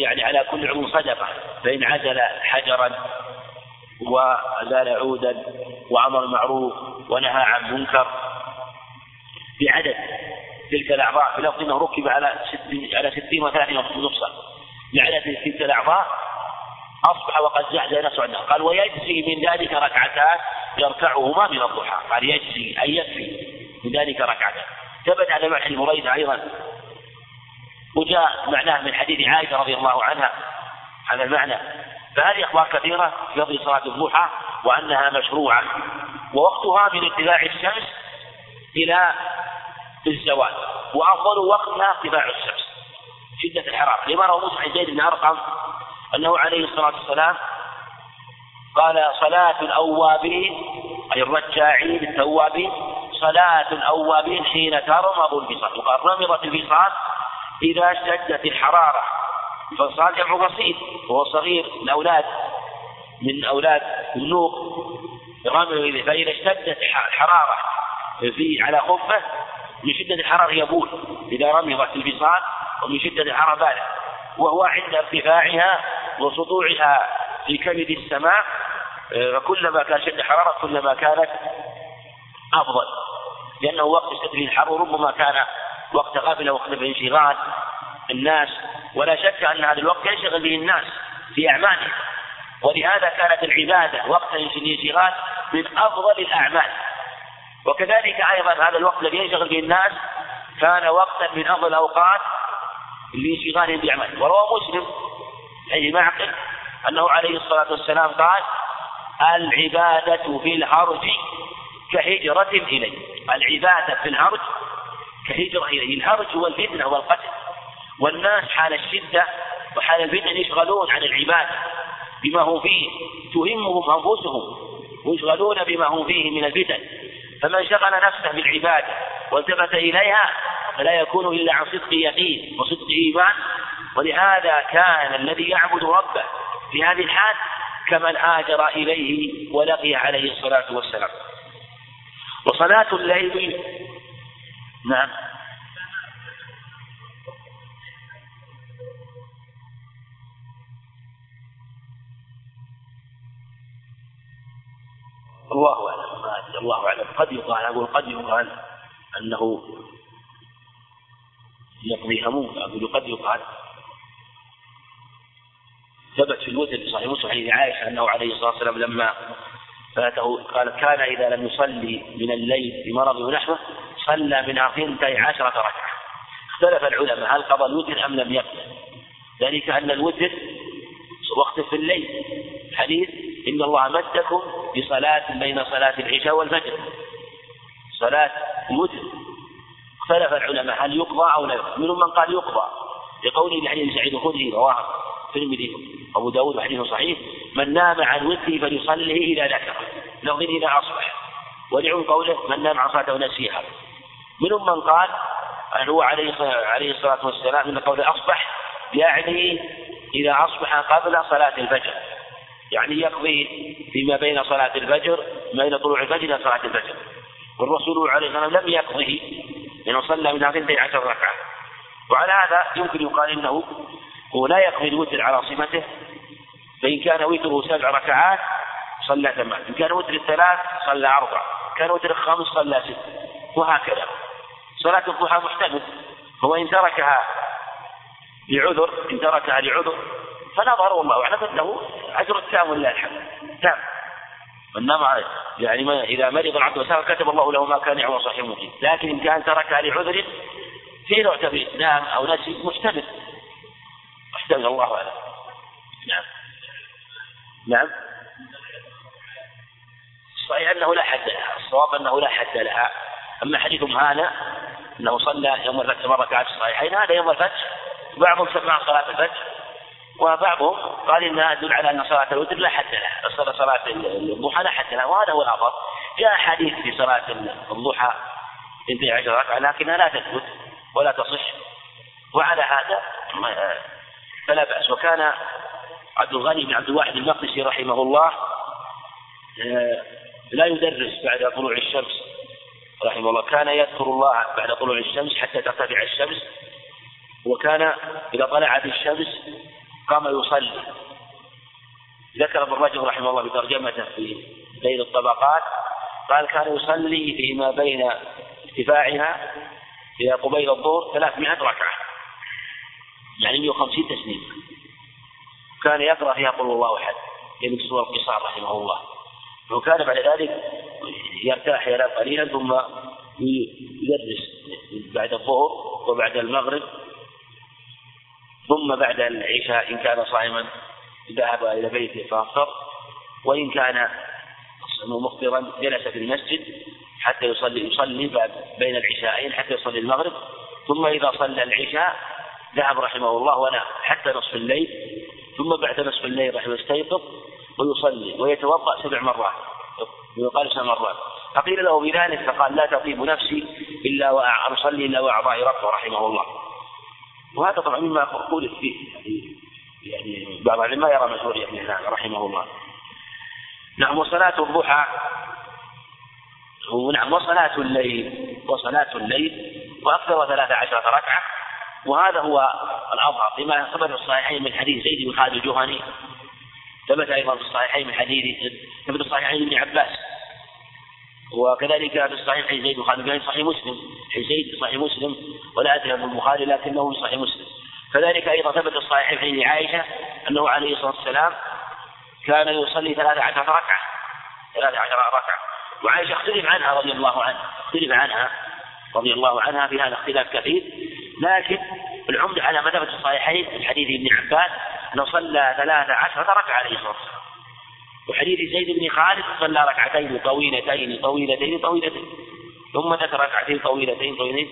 يعني على كل عضو صدقة. فإن عزل حجرا وأزال عودا وأمر المعروف ونهى عن منكر بعدد تلك الأعضاء في لفظ أنه ركب على ست على ستين وثلاثين مفصل بعدد تلك الأعضاء أصبح وقد زحزح نفسه عنها قال ويجزي من ذلك ركعتان يركعهما من الضحى. قال يجزي أي يكفي من ذلك ركعتان. ثبت هذا معنى المريدة أيضا. وجاء معناه من حديث عائشة رضي الله عنها هذا المعنى. فهذه أخبار كثيرة في صلاة الضحى وأنها مشروعة. ووقتها من ارتفاع الشمس إلى الزوال وأفضل وقتها ارتفاع الشمس. شدة الحرارة. لما روى موسى عن زيد بن أرقم أنه عليه الصلاة والسلام قال صلاة الأوابين أي الرجاعين التوابين صلاة الأوابين حين ترمض البصار وقال رمضت البصار إذا اشتدت الحرارة. فصار جمع بسيط. وهو صغير. الأولاد من أولاد النوق. فإذا اشتدت الحرارة. في على خفه من شدة الحرارة يبول إذا رمضت البصار ومن شدة الحرارة بالغ وهو عند ارتفاعها وسطوعها في كبد السماء فكلما كان شد حرارة كلما كانت أفضل. لأنه وقت فيه الحر وربما كان وقت غفلة وقت انشغال الناس. ولا شك أن هذا الوقت ينشغل به الناس في أعمالهم. ولهذا كانت العبادة وقت الانشغال من أفضل الأعمال. وكذلك أيضا هذا الوقت الذي ينشغل به الناس كان وقتا من أفضل الأوقات لانشغالهم بأعمال وروى مسلم أي معقل أنه عليه الصلاة والسلام قال العبادة في الحرج كهجرة إليه العبادة في الحرج كهجرة إليه الحرج هو الفتنة والقتل. والناس حال الشدة وحال الفتن يشغلون عن العبادة بما هم فيه. تهمهم أنفسهم ويشغلون بما هم فيه من الفتن. فمن شغل نفسه بالعبادة والتفت إليها فلا يكون إلا عن صدق يقين وصدق إيمان. ولهذا كان الذي يعبد ربه في هذه الحال كمن هاجر إليه ولقي عليه الصلاة والسلام. وصلاة الليل نعم. الله أعلم. الله أعلم قد يقال أقول قد يقال أنه يقضي هموم أقول قد يقال. ثبت في الوتر في صحيح مسلم حديث عائشة أنه عليه الصلاة والسلام لما فاته قال كان إذا لم يصلي من الليل بمرض ونحوه صلى منها ثنتي عشرة ركعة. اختلف العلماء هل قضى الوتر أم لم يقضي ذلك أن الوتر وقت في الليل. حديث إن الله مدكم بصلاة بين صلاة العشاء والفجر. صلاة الوتر اختلف العلماء هل يقضى أو لا يقضى. منهم من قال يقضى. لقوله لحديث سعيد الخدري رواه الترمذي أبو داود وحديث صحيح من نام عن وتره فليصلي إذا ذكر. لفظ إذا أصبح ولعم قوله من نام عن صلاته ونسيها. منهم من قال أن هو عليه عليه الصلاة والسلام إن قوله أصبح يعني إذا أصبح قبل صلاة الفجر. يعني يقضي فيما بين صلاة الفجر بين طلوع الفجر إلى صلاة الفجر. والرسول عليه الصلاة والسلام لم يقضه لأنه صلى من هذه عشر ركعة وعلى هذا يمكن يقال إنه هو لا يقضي الوتر على صفته فإن كان وتره سبع ركعات صلى ثمان. إن كان وتر الثلاث صلى أربع. كان وتر الخمس صلى ست. وهكذا. صلاة الضحى محتمل. هو إن تركها لعذر إن تركها لعذر فنظر والله أعلم أنه أجر التام ولله الحمد تام إنما يعني ما إذا مرض العبد وسافر كتب الله له ما كان يعمل صحيح مقيم لكن إن كان تركها لعذر في نوع نام أو نسي محتمل محتمل الله أعلم نعم. نعم. صحيح أنه لا حد لها. الصواب أنه لا حد لها. أما حديث هذا أنه صلى يوم الفتح مرة ركعات الصحيحين هذا يوم الفتح بعضهم سمع صلاة الفتح. وبعضهم قال إنها تدل على أن صلاة الوتر لا حد لها، صلاه الضحى لا حد لها وهذا هو الاظهر. جاء حديث في صلاة الضحى 12 ركعه لكنها لا تثبت ولا تصح وعلى هذا فلا بأس وكان عبد الغني بن عبد الواحد المقدسي رحمه الله آه، لا يدرس بعد طلوع الشمس رحمه الله كان يذكر الله بعد طلوع الشمس حتى ترتفع الشمس وكان إذا طلعت الشمس قام يصلي. ذكر ابن رجب رحمه الله بترجمته في بين الطبقات قال كان يصلي فيما بين ارتفاعها إلى قبيل الظهر 300 ركعة. يعني 150 تسليم. كان يقرأ فيها قل الله أحد يعني سورة القصار رحمه الله. وكان بعد ذلك يرتاح ينام قليلا ثم يدرس بعد الظهر وبعد المغرب ثم بعد العشاء إن كان صائما ذهب إلى بيته فأفطر وإن كان مفطرا جلس في المسجد حتى يصلي يصلي بين العشاءين حتى يصلي المغرب. ثم إذا صلى العشاء ذهب رحمه الله ونام حتى نصف الليل. ثم بعد نصف الليل رحمه يستيقظ ويصلي ويتوضأ سبع مرات. ويقال سبع مرات. فقيل له بذلك فقال لا تطيب نفسي إلا وأصلي إلا وأعضاء ربه رحمه الله. وهذا طبعا مما قول فيه. يعني بعض العلماء يرى مشهورية هنا رحمه الله. نعم وصلاة الضحى. نعم وصلاة الليل وصلاة الليل وأكثر ثلاثة عشرة ركعة. وهذا هو الأظهر لما ثبت في الصحيحين من حديث زيد بن خالد الجهني. ثبت أيضا في الصحيحين من حديث ثبت الصحيحين ابن عباس. وكذلك في الصحيح زيد بن خالد بن صحيح مسلم. زيد صحيح مسلم ولا أدري من البخاري لكنه في صحيح مسلم. كذلك أيضا ثبت في الصحيح حديث عائشة أنه عليه الصلاة والسلام كان يصلي ثلاث عشر ركعة. ثلاث عشر ركعة. وعائشة اختلف عنها رضي الله عنها اختلف عنها رضي الله عنها في هذا اختلاف كثير. لكن العمدة على ما ثبت في الصحيحين من حديث ابن عباس أنه صلى ثلاث عشرة ركعة عليه الصلاة والسلام. وحديث زيد بن خالد صلى ركعتين طويلتين طويلتين طويلتين ثم ذكر ركعتين طويلتين طويلتين.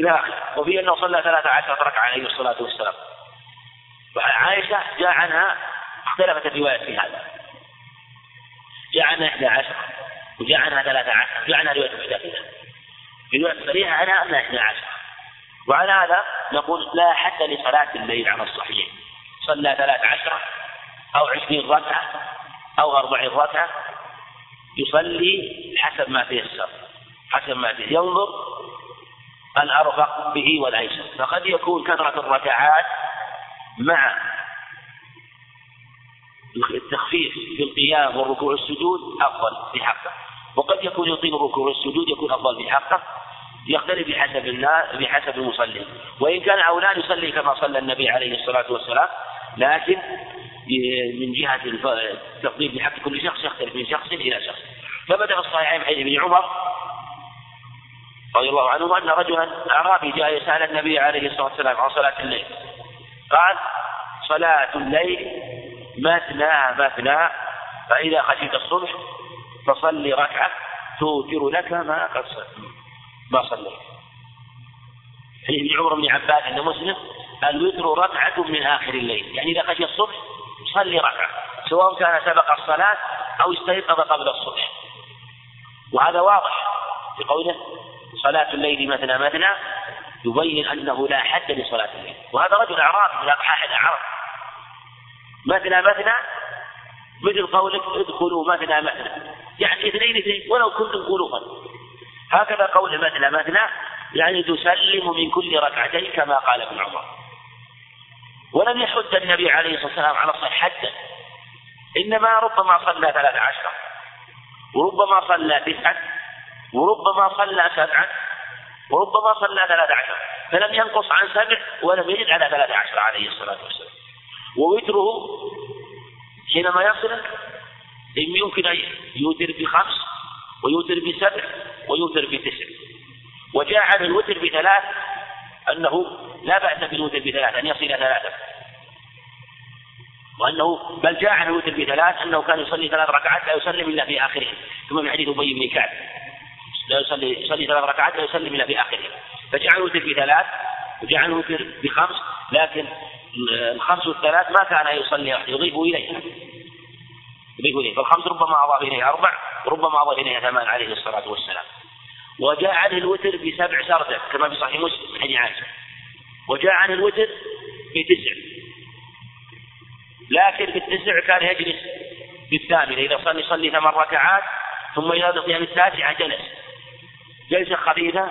إلى آخره. وفي أنه صلى ثلاث عشرة ركعة عليه الصلاة والسلام. وعائشة جاء عنها اختلفت الروايات في هذا. جاء عنها إحدى عشر وجاء عنها ثلاثة عشر جاء عنها رواية مختلفة. رواية صريحة عنها أنها إحدى عشر. وعلى هذا نقول لا حد لصلاة الليل على الصحيح. صلى ثلاث عشرة أو عشرين ركعة أو أربعين ركعة يصلي حسب ما تيسر حسب ما تيسر ينظر الأرفق به والأيسر. فقد يكون كثرة الركعات مع التخفيف في القيام والركوع والسجود أفضل في حقه. وقد يكون يطيل الركوع والسجود يكون أفضل في حقه. يختلف بحسب الناس بحسب المصلي. وإن كان أولاد يصلي كما صلى النبي عليه الصلاة والسلام. لكن من جهة التفضيل بحق كل شخص يختلف من شخص إلى شخص. ثبت في الصحيحين حديث ابن عمر رضي الله عنه أن رجلا أعرابي جاء يسأل النبي عليه الصلاة والسلام عن صلاة الليل. قال صلاة الليل مثنى مثنى فإذا خشيت الصبح فصلي ركعة توتر لك ما قد ما صليت. حديث ابن عمر بن عباس عند مسلم الوتر ركعة من آخر الليل. يعني إذا خشي الصبح صلي ركعة سواء كان سبق الصلاة أو استيقظ قبل الصبح. وهذا واضح في قوله صلاة الليل مثنى مثنى يبين أنه لا حد لصلاة الليل. وهذا رجل أعرابي من أضحاح الأعراب. مثنى مثنى مثل قولك ادخلوا مثنى مثنى. يعني اثنين اثنين ولو كنتم ألوفا هكذا قول مثنى مثنى يعني تسلم من كل ركعتين كما قال ابن عمر. ولم يحد النبي عليه الصلاة والسلام على الصحيح حدا. إنما ربما صلى ثلاث عشرة وربما صلى تسعة وربما صلى سبعة وربما صلى ثلاث عشر. فلم ينقص عن سبع ولم يزد على ثلاث عشر عليه الصلاة والسلام. ووتره حينما يصل إن يمكن أن يوتر بخمس ويوتر بسبع ويوتر بتسع. وجاء عن الوتر بثلاث أنه لا بأس بالوتر بثلاث أن يصل ثلاثة. وأنه بل جاء عن الوتر بثلاث أنه كان يصلي ثلاث ركعات لا يسلم إلا في آخره. ثم في حديث أبي بن كعب. لا يصلي يصلي ثلاث ركعات لا يسلم إلا في آخره. فجعل الوتر بثلاث وجعل الوتر بخمس لكن الخمس والثلاث ما كان يصلي يضيف إليها يضيف إليه. فالخمس ربما أضاف إليه أربع وربما أضاف إليها ثمان عليه الصلاة والسلام. وجاء عنه الوتر بسبع سردة كما في صحيح مسلم حديث عائشة. وجاء عن الوتر بتسع. لكن في التسع كان يجلس بالثامنة إذا صلى يصلي ثمان ركعات ثم إذا القيام التاسعة جلس. جلسة خفيفة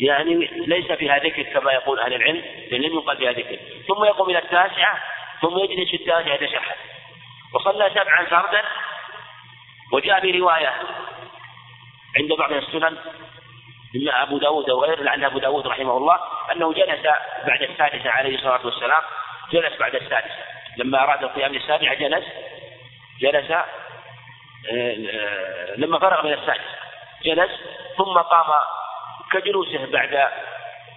يعني ليس فيها ذكر كما يقول أهل العلم لأن لم يقل فيها ذكر. ثم يقوم إلى التاسعة ثم يجلس الثاني يتشهد وصلى سبعا فردا وجاء في رواية عند بعض السنن إما أبو داود أو غيره لعل أبو داود رحمه الله أنه جلس بعد السادسة عليه الصلاة والسلام جلس بعد السادسة. لما أراد القيام للسابعة جلس جلس آه، آه، لما فرغ من السادسة جلس ثم قام كجلوسه بعد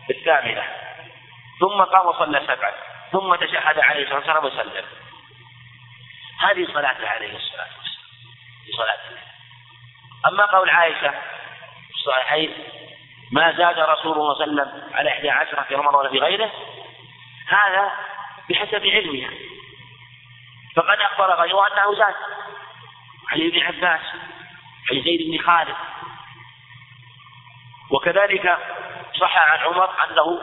الثامنة ثم قام وصلى سبعة ثم تشهد عليه الصلاة والسلام وسلم. هذه صلاته عليه الصلاة والسلام. صلاته. أما قول عائشة في الصحيحين ما زاد رسول الله صلى الله عليه وسلم على إحدى عشرة في رمضان ولا في غيره هذا بحسب علمها. فقد أخبر غيره أنه زاد. علي بن عباس عن زيد بن خالد. وكذلك صح عن عمر أنه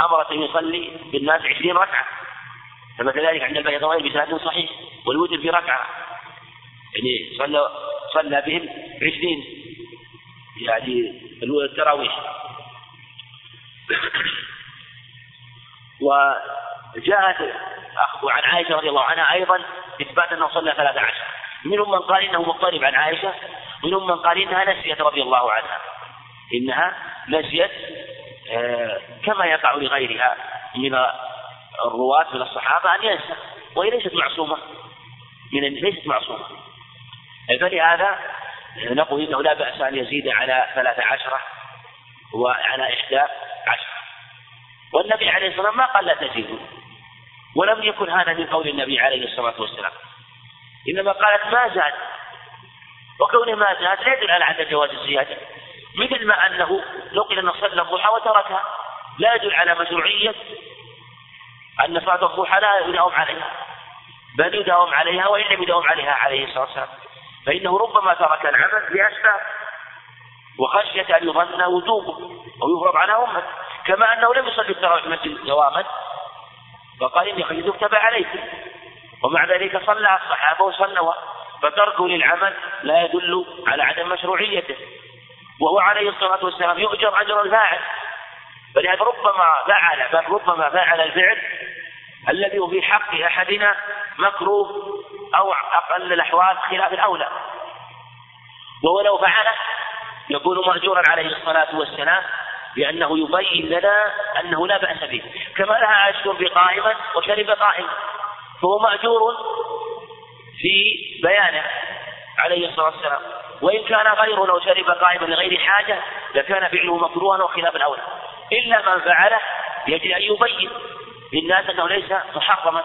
أمر أن يصلي بالناس عشرين ركعة. كما كذلك عند البيضاوي بسند صحيح والوتر في ركعة. يعني صلى صلى بهم عشرين. يعني التراويح. *clears throat* وجاءت عن عائشة رضي الله عنها أيضا إثبات أنه صلى ثلاث عشر. منهم من قال إنه مضطرب عن عائشة منهم من قال إنها نسيت رضي الله عنها. إنها نسيت آه، كما يقع لغيرها من الرواة من الصحابة أن ينسى وهي ليست معصومة. من ليست معصومة. فلهذا نقول إنه لا بأس أن يزيد على ثلاث عشرة وعلى إحدى عشرة. والنبي عليه الصلاة والسلام ما قال لا تزيدوا. ولم يكن هذا من قول النبي عليه الصلاة والسلام. إنما قالت ما زاد. وكونه ما زاد لا يدل على عدم جواز الزيادة. مثل ما أنه نقل أنه صلى الضحى وتركها. لا يدل على مشروعية أن صلاة الضحى لا يداوم عليها. بل يداوم عليها وإن لم يداوم عليها عليه الصلاة والسلام. فإنه ربما ترك العمل لأسباب وخشية أن يظن وجوبه أو يفرض على أمة. كما أنه لم يصلي التراويح المسجد دواما فقال إني خشيت يكتب عليكم ومع ذلك صلى الصحابة وصلوا فتركه للعمل لا يدل على عدم مشروعيته. وهو عليه الصلاة والسلام يؤجر أجر الفاعل. فلهذا ربما فعل بل ربما فعل الفعل الذي هو في حق أحدنا مكروه أو أقل الأحوال خلاف الأولى. وهو لو فعله يكون مأجورا عليه الصلاة والسلام لأنه يبين لنا أنه لا بأس به. كما لها أشرب قائما وشرب قائما. فهو مأجور في بيانه عليه الصلاة والسلام. وإن كان غيره لو شرب قائما لغير حاجة لكان فعله مكروها وخلاف الأولى. إلا من فعله يجب أن يبين للناس أنه ليس محرما.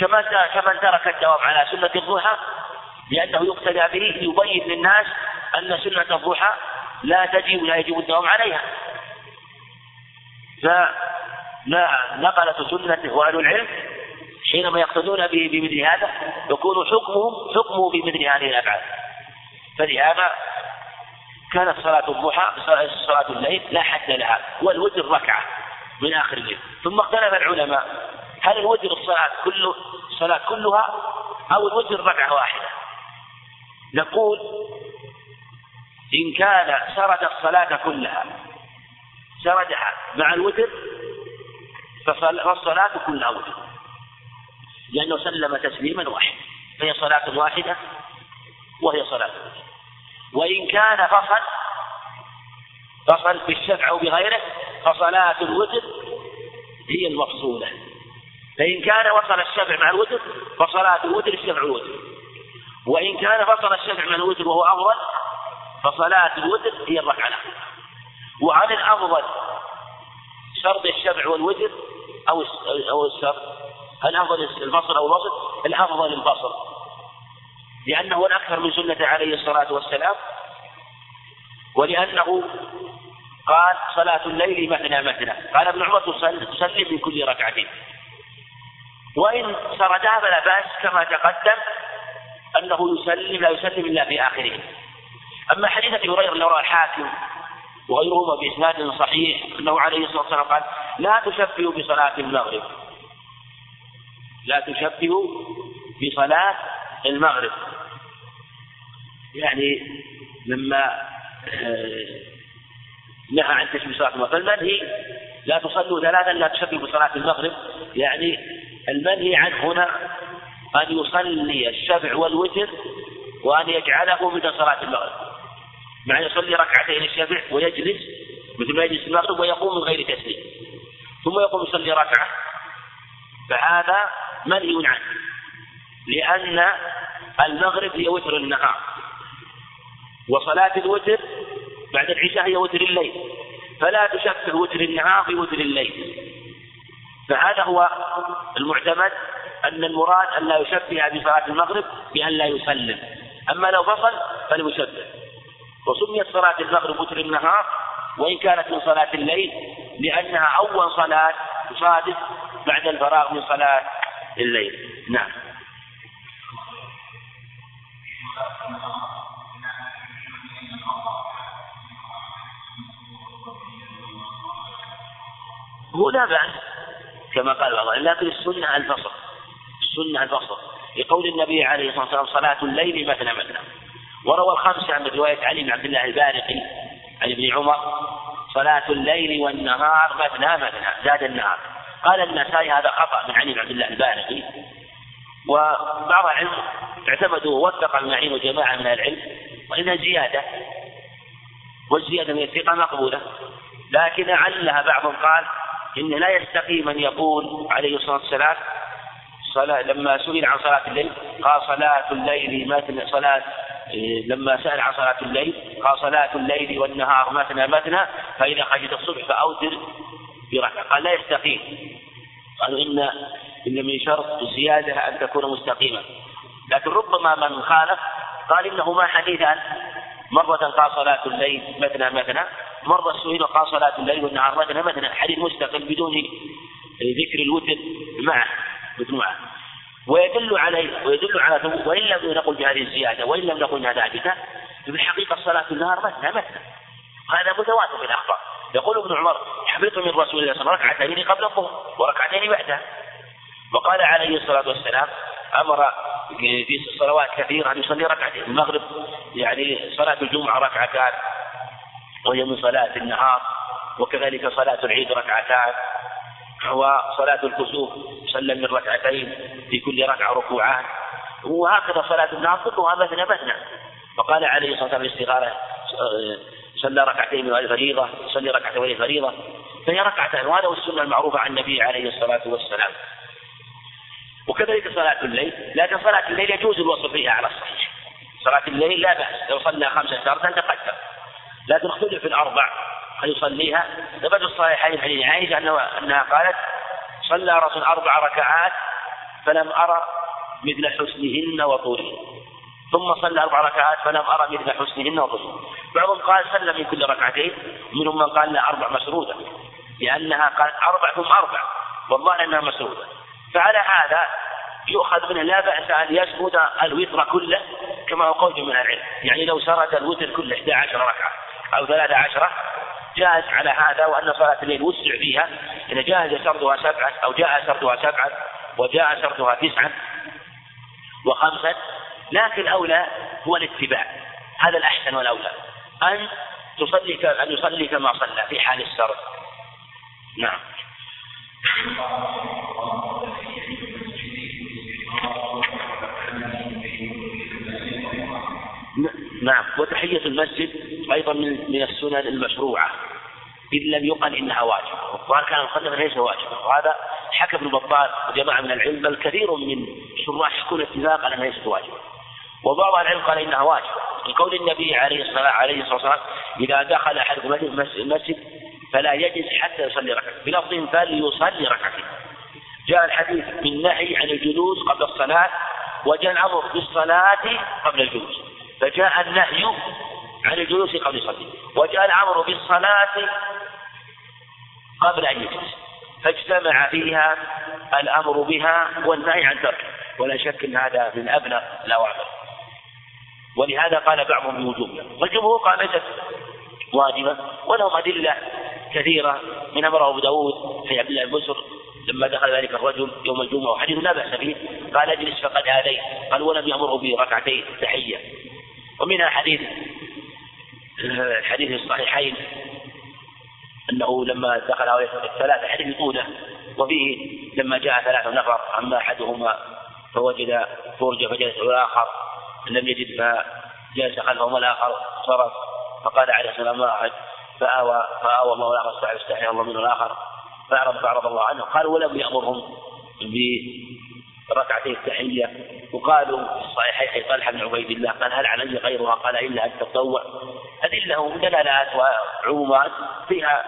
كما كمن ترك الدوام على سنة الضحى لأنه يقتدى به يبين للناس أن سنة الضحى لا تجب ولا يجب الدوام عليها. فنقلة سنته وأهل العلم حينما يقتدون بمثل هذا يكون حكمهم حكمه بمثل هذه الأفعال. فلهذا كانت صلاة الضحى صلاة الليل لا حد لها والوتر ركعة من آخر الليل. ثم اختلف العلماء هل الوتر الصلاة كله الصلاة كلها أو الوتر ركعة واحدة؟ نقول إن كان سرد الصلاة كلها سردها مع الوتر فالصلاة كلها وتر. لأنه سلم تسليما واحدا فهي صلاة واحدة وهي صلاة وإن كان فصل فصل بالشفع أو بغيره فصلاة الوتر هي المفصولة. فإن كان وصل الشفع مع الوتر فصلاة الوتر الشفع الوتر. وإن كان فصل الشفع مع الوتر وهو أفضل فصلاة الوتر هي الركعة. وعن الأفضل شرط الشفع والوتر أو أو الشرط. هل أفضل الفصل أو الوسط؟ الأفضل الفصل. لأنه الأكثر من سنة عليه الصلاة والسلام. ولأنه قال صلاة الليل مثنى مثنى قال ابن عمر تصلي في كل ركعتين. وإن سردها فلا بأس كما تقدم أنه يسلم لا يسلم إلا في آخره. أما حديث أبي هريرة اللي رواه الحاكم وغيرهما بإسناد صحيح أنه عليه الصلاة والسلام قال لا تشبهوا بصلاة المغرب. لا تشبهوا بصلاة المغرب. يعني لما آه، نهى عن تشبيه صلاة المغرب. فالمنهي لا تصلوا ثلاثا لا تشبهوا بصلاة المغرب. يعني المنهي عنه هنا أن يصلي الشفع والوتر وأن يجعله مثل صلاة المغرب. مع أن يصلي ركعتين الشفع ويجلس مثل ما يجلس المغرب ويقوم من غير تسليم. ثم يقوم يصلي ركعة. فهذا منهي عنه. لأن المغرب هي وتر النهار. وصلاة الوتر بعد العشاء هي وتر الليل. فلا تشبه وتر النهار بوتر الليل. فهذا هو المعتمد أن المراد أن لا يشبه بصلاة المغرب بأن لا يسلم. أما لو فصل فليشبه وسميت صلاة المغرب وتر النهار وإن كانت من صلاة الليل لأنها أول صلاة تصادف بعد الفراغ من صلاة الليل. نعم. هو لا بأس. كما قال بعض لكن السنة الفصل. السنة الفصل. لقول النبي عليه الصلاة والسلام صلاة الليل مثنى مثنى. وروى الخمسة من رواية علي بن عبد الله البارقي عن ابن عمر صلاة الليل والنهار مثنى مثنى زاد النهار. قال النسائي هذا خطأ من علي بن عبد الله البارقي. وبعض العلم اعتمدوا ووثق المعين وجماعة من العلم وإنها زيادة والزيادة من الثقة مقبولة. لكن علها بعضهم قال إن لا يستقيم أن يقول عليه الصلاة والسلام صلاة لما سئل عن صلاة الليل قال صلاة الليل مثنى صلاة لما سأل عن صلاة الليل قال صلاة الليل والنهار مثنى مثنى فإذا خشيت الصبح فأوتر بركعة قال لا يستقيم قالوا إن إن من شرط الزيادة أن تكون مستقيما. لكن ربما من خالف قال إنه ما حديثان مرة قال صلاة الليل مثنى مثنى مرة سئل قال صلاة الليل والنهار مثنى مثنى حديث مستقل بدون ذكر الوتر معه مجموعة. ويدل عليه ويدل على وإن لم نقل بهذه الزيادة وإن لم نقل انها ثابتة في الحقيقة صلاة النهار مثنى مثنى هذا متواتر في الأخبار. يقول ابن عمر حفظت من رسول الله صلى الله عليه وسلم ركعتين قبل الظهر وركعتين بعدها وقال عليه الصلاة والسلام أمر في صلوات كثيرة أن يصلي ركعتين المغرب يعني صلاة الجمعة ركعتان وهي من صلاة النهار وكذلك صلاة العيد ركعتان وصلاة الكسوف صلى من ركعتين في كل ركعة ركوعان. وهكذا صلاة النهار كلها مثنى مثنى فقال عليه الصلاة والسلام الاستغارة صلى ركعتين من الفريضة صلي ركعتين من الفريضة فهي ركعتان وهذا هو السنة المعروفة عن النبي عليه الصلاة والسلام. وكذلك صلاة الليل. لكن صلاة الليل يجوز الوصف فيها على الصحيح. صلاة الليل لا بأس. لو صلى خمسة تارة تقدم. لكن اختلف في الأربع هل يصليها. ثبت الصحيحين حديث عائشة أنها قالت صلى رسول أربع ركعات فلم أرى مثل حسنهن وطولهن ثم صلى أربع ركعات فلم أرى مثل حسنهن وطولهن بعضهم قال صلى من كل ركعتين منهم من قال لا أربع مسرودة لأنها قالت أربع ثم أربع. والله أنها مسرودة فعلى هذا يؤخذ منه لا بأس أن يسرد الوتر كله كما هو قول من العلم. يعني لو سرد الوتر كله 11 ركعة أو 13 جاز على هذا وأن صلاة الليل وسع فيها. إذا جاز سردها سبعا أو جاء سردها سبعا وجاء سردها تسعا وخمسا لكن الأولى هو الاتباع. هذا الأحسن والأولى. أن تصلي أن يصلي كما صلى في حال السرد. نعم. نعم. وتحية المسجد أيضا من السنن المشروعة. إن لم يقل إنها واجبة. وقال كان المخلف ليس واجبا. وهذا حكى ابن بطال وجماعة من العلم بل كثير من شراح يكون اتفاق على أنها ليست واجبة. وبعض العلم قال إنها واجبة. لقول النبي عليه الصلاة عليه الصلاة والسلام إذا دخل أحدكم المسجد فلا يجلس حتى يصلي ركعتين بلفظ فليصلي ركعتين جاء الحديث بالنهي عن الجلوس قبل الصلاة وجاء الأمر بالصلاة قبل الجلوس. فجاء النهي عن الجلوس قبل الصلاة وجاء الأمر بالصلاة قبل أن يجلس فاجتمع فيها الأمر بها والنهي عن تركه ولا شك أن هذا من أبلغ الأوامر. ولهذا قال بعضهم بوجوبها والجمهور قال ليست واجبة ولهم أدلة كثيرة من أمر أبو داود في عبد الله بسر لما دخل ذلك الرجل يوم الجمعة وحديث لا بأس به قال اجلس فقد آذيت قال ولم يأمره بركعتين تحية. ومنها حديث الحديث الصحيحين أنه لما دخل عليه الثلاثة حديث طولة وفيه لما جاء ثلاث نفر أما أحدهما فوجد فرجة فجلس الآخر لم يجد فجلس خلفهم الآخر صرف فقال عليه السلام ما أحد فآوى فآوى الله استحى استحيا الله منه الآخر فأعرض فأعرض الله عنه قال ولم يأمرهم بركعتي التحية. وقالوا في الصحيحين طلحة بن عبيد الله قال هل علي غيرها؟ قال إلا أن تتطوع أدلة دلالات وعمومات فيها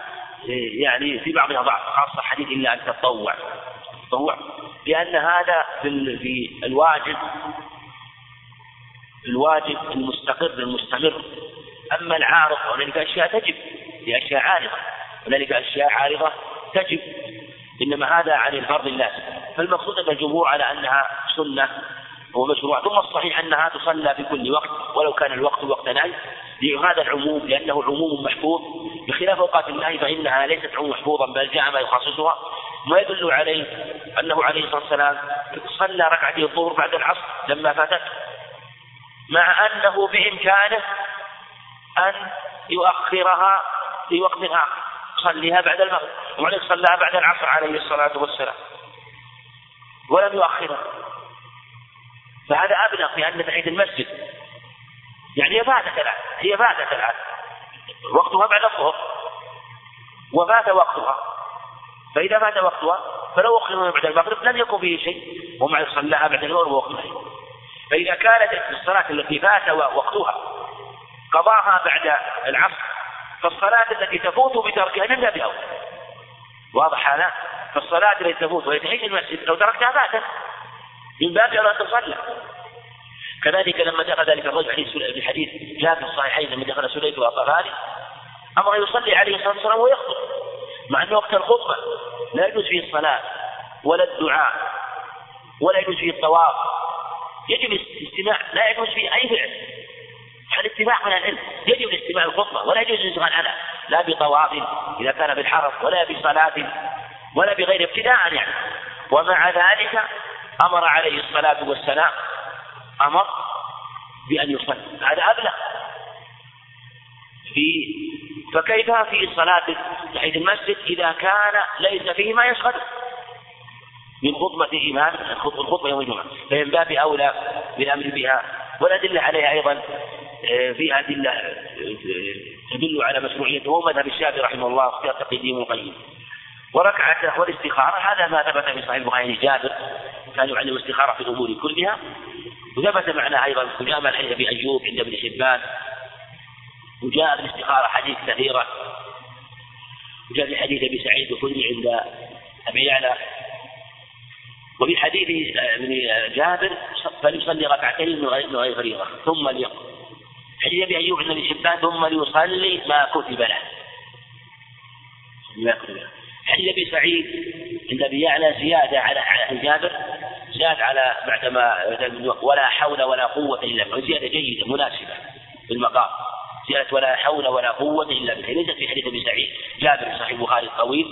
يعني في بعضها ضعف خاصة حديث إلا أن تطوع. لأن هذا في الواجب الواجب المستقر المستمر. أما العارض هنالك أشياء تجب. في أشياء عارضة. هنالك أشياء عارضة تجب. إنما هذا عن الفرض اللازم فالمقصود أن الجمهور على أنها سنة ومشروع ثم الصحيح أنها تصلى في كل وقت ولو كان الوقت وقت نهي. لهذا العموم لأنه عموم محفوظ. بخلاف أوقات النهي فإنها ليست عموم محفوظا بل جاء ما يخصصها. ما يدل عليه أنه عليه الصلاة والسلام صلى ركعتي الظهر بعد العصر لما فاتت مع أنه بإمكانه أن يؤخرها في وقت آخر. صليها بعد المغرب وبعدين صلاها بعد العصر عليه الصلاة والسلام. ولم يؤخرها. فهذا أبلغ في أن تحية المسجد. يعني هي فاتت الآن هي فاتت الآن. وقتها بعد الظهر. وفات وقتها. فإذا فات وقتها فلو أخر بعد المغرب لم يكن فيه شيء. ومع صلاها بعد المغرب وقتها فإذا كانت الصلاة التي فات وقتها قضاها بعد العصر فالصلاة التي تفوت بتركها من باب أولى واضح هذا؟ فالصلاة التي تفوت وهي المسجد لو تركتها فاتت. من باب أولى أن تصلى. كذلك لما دخل ذلك الرجل في حديث جاء في الصحيحين لما دخل سليف والطفالي أمر يصلي عليه الصلاة والسلام ويخطب مع أن وقت الخطبة. لا يجوز فيه الصلاة ولا الدعاء ولا يجوز فيه الطواف. يجب الاستماع لا يجوز فيه أي فعل. الاستماع من العلم. يجب الاستماع الخطبة ولا يجوز الانشغال عنها لا بطواف إذا كان بالحرم ولا بصلاة ولا بغير ابتداء يعني. ومع ذلك أمر عليه الصلاة والسلام أمر بأن يصلي. هذا أبلغ. في فكيف في صلاة تحية المسجد إذا كان ليس فيه ما يشغل؟ من خطبة إمام الخطبة يوم الجمعة. فمن باب أولى بالأمر بها. والأدلة عليها أيضا فيها أدلة تدل على مشروعيته وهو مذهب الشافعي رحمه الله اختيار تقييم القيم وركعة والاستخارة هذا ما ثبت في صحيح البخاري جابر كان يعلم الاستخارة في الأمور كلها. وثبت معناه أيضا وجاء من حديث أبي أيوب عند ابن حبان. وجاء في الاستخارة حديث كثيرة. وجاء في حديث أبي سعيد الخدري عند أبي يعلى. وفي حديث ابن جابر فليصلي ركعتين من غير فريضة. ثم ليقضي حديث ابي ايوب عند ابن حبان ثم ليصلي ما كتب له. ما كتب له حديث أبي سعيد عند أبي يعلى زيادة على على جابر زاد على بعدما ولا حول ولا قوة إلا بالله زيادة جيدة مناسبة في المقام. زيادة ولا حول ولا قوة إلا بالله. ليست في حديث أبي سعيد. جابر في صحيح البخاري الطويل.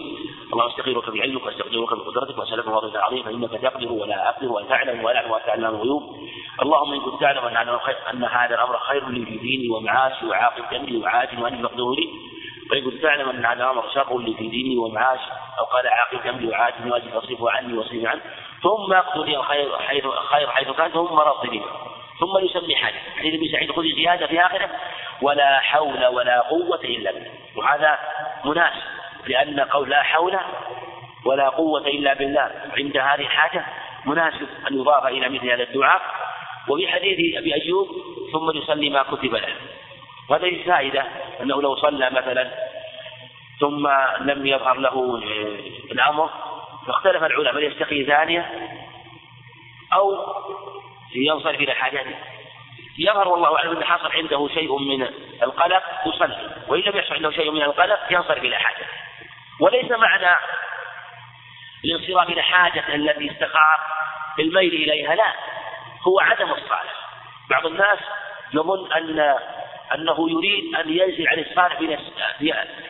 اللهم استغفرك بعلمك واستغفرك بقدرتك واسالك فضلك العظيم فإنك تقدر ولا أقدر ولا تعلم ولا أعلم ولا تعلم الغيوب. اللهم إن كنت تعلم أن أن هذا الأمر خير لي في ديني ومعاشي وعاقب امري وعاجل وان فقده لي. وإن كنت تعلم أن هذا الأمر شر لي في ديني ومعاشي أو قال عاقب أمري وعاجل واجب فاصرفه عني وأصرف عنه. ثم اقض لي الخير حيث خير حيث كان ثم رد لي. ثم يسمي حاجة. حديث ابن سعيد خذ زيادة في آخره ولا حول ولا قوة إلا بالله. وهذا مناسب لأن قول لا حول ولا قوة إلا بالله عند هذه الحاجة مناسب أن يضاف إلى مثل هذا الدعاء. وفي حديث أبي أيوب ثم يصلي ما كتب له. وهذه فائدة أنه لو صلى مثلا ثم لم يظهر له الأمر فاختلف العلماء هل يستقي ثانية؟ أو ينصرف إلى حاجته يظهر والله أعلم أن حصل عنده شيء من القلق يصلي. وإن لم يحصل عنده شيء من القلق ينصرف إلى حاجته وليس معنى الانصراف إلى حاجة التي استقر الميل إليها لا. هو عدم الصالح. بعض الناس يظن أن أنه يريد أن ينزل عن الصالح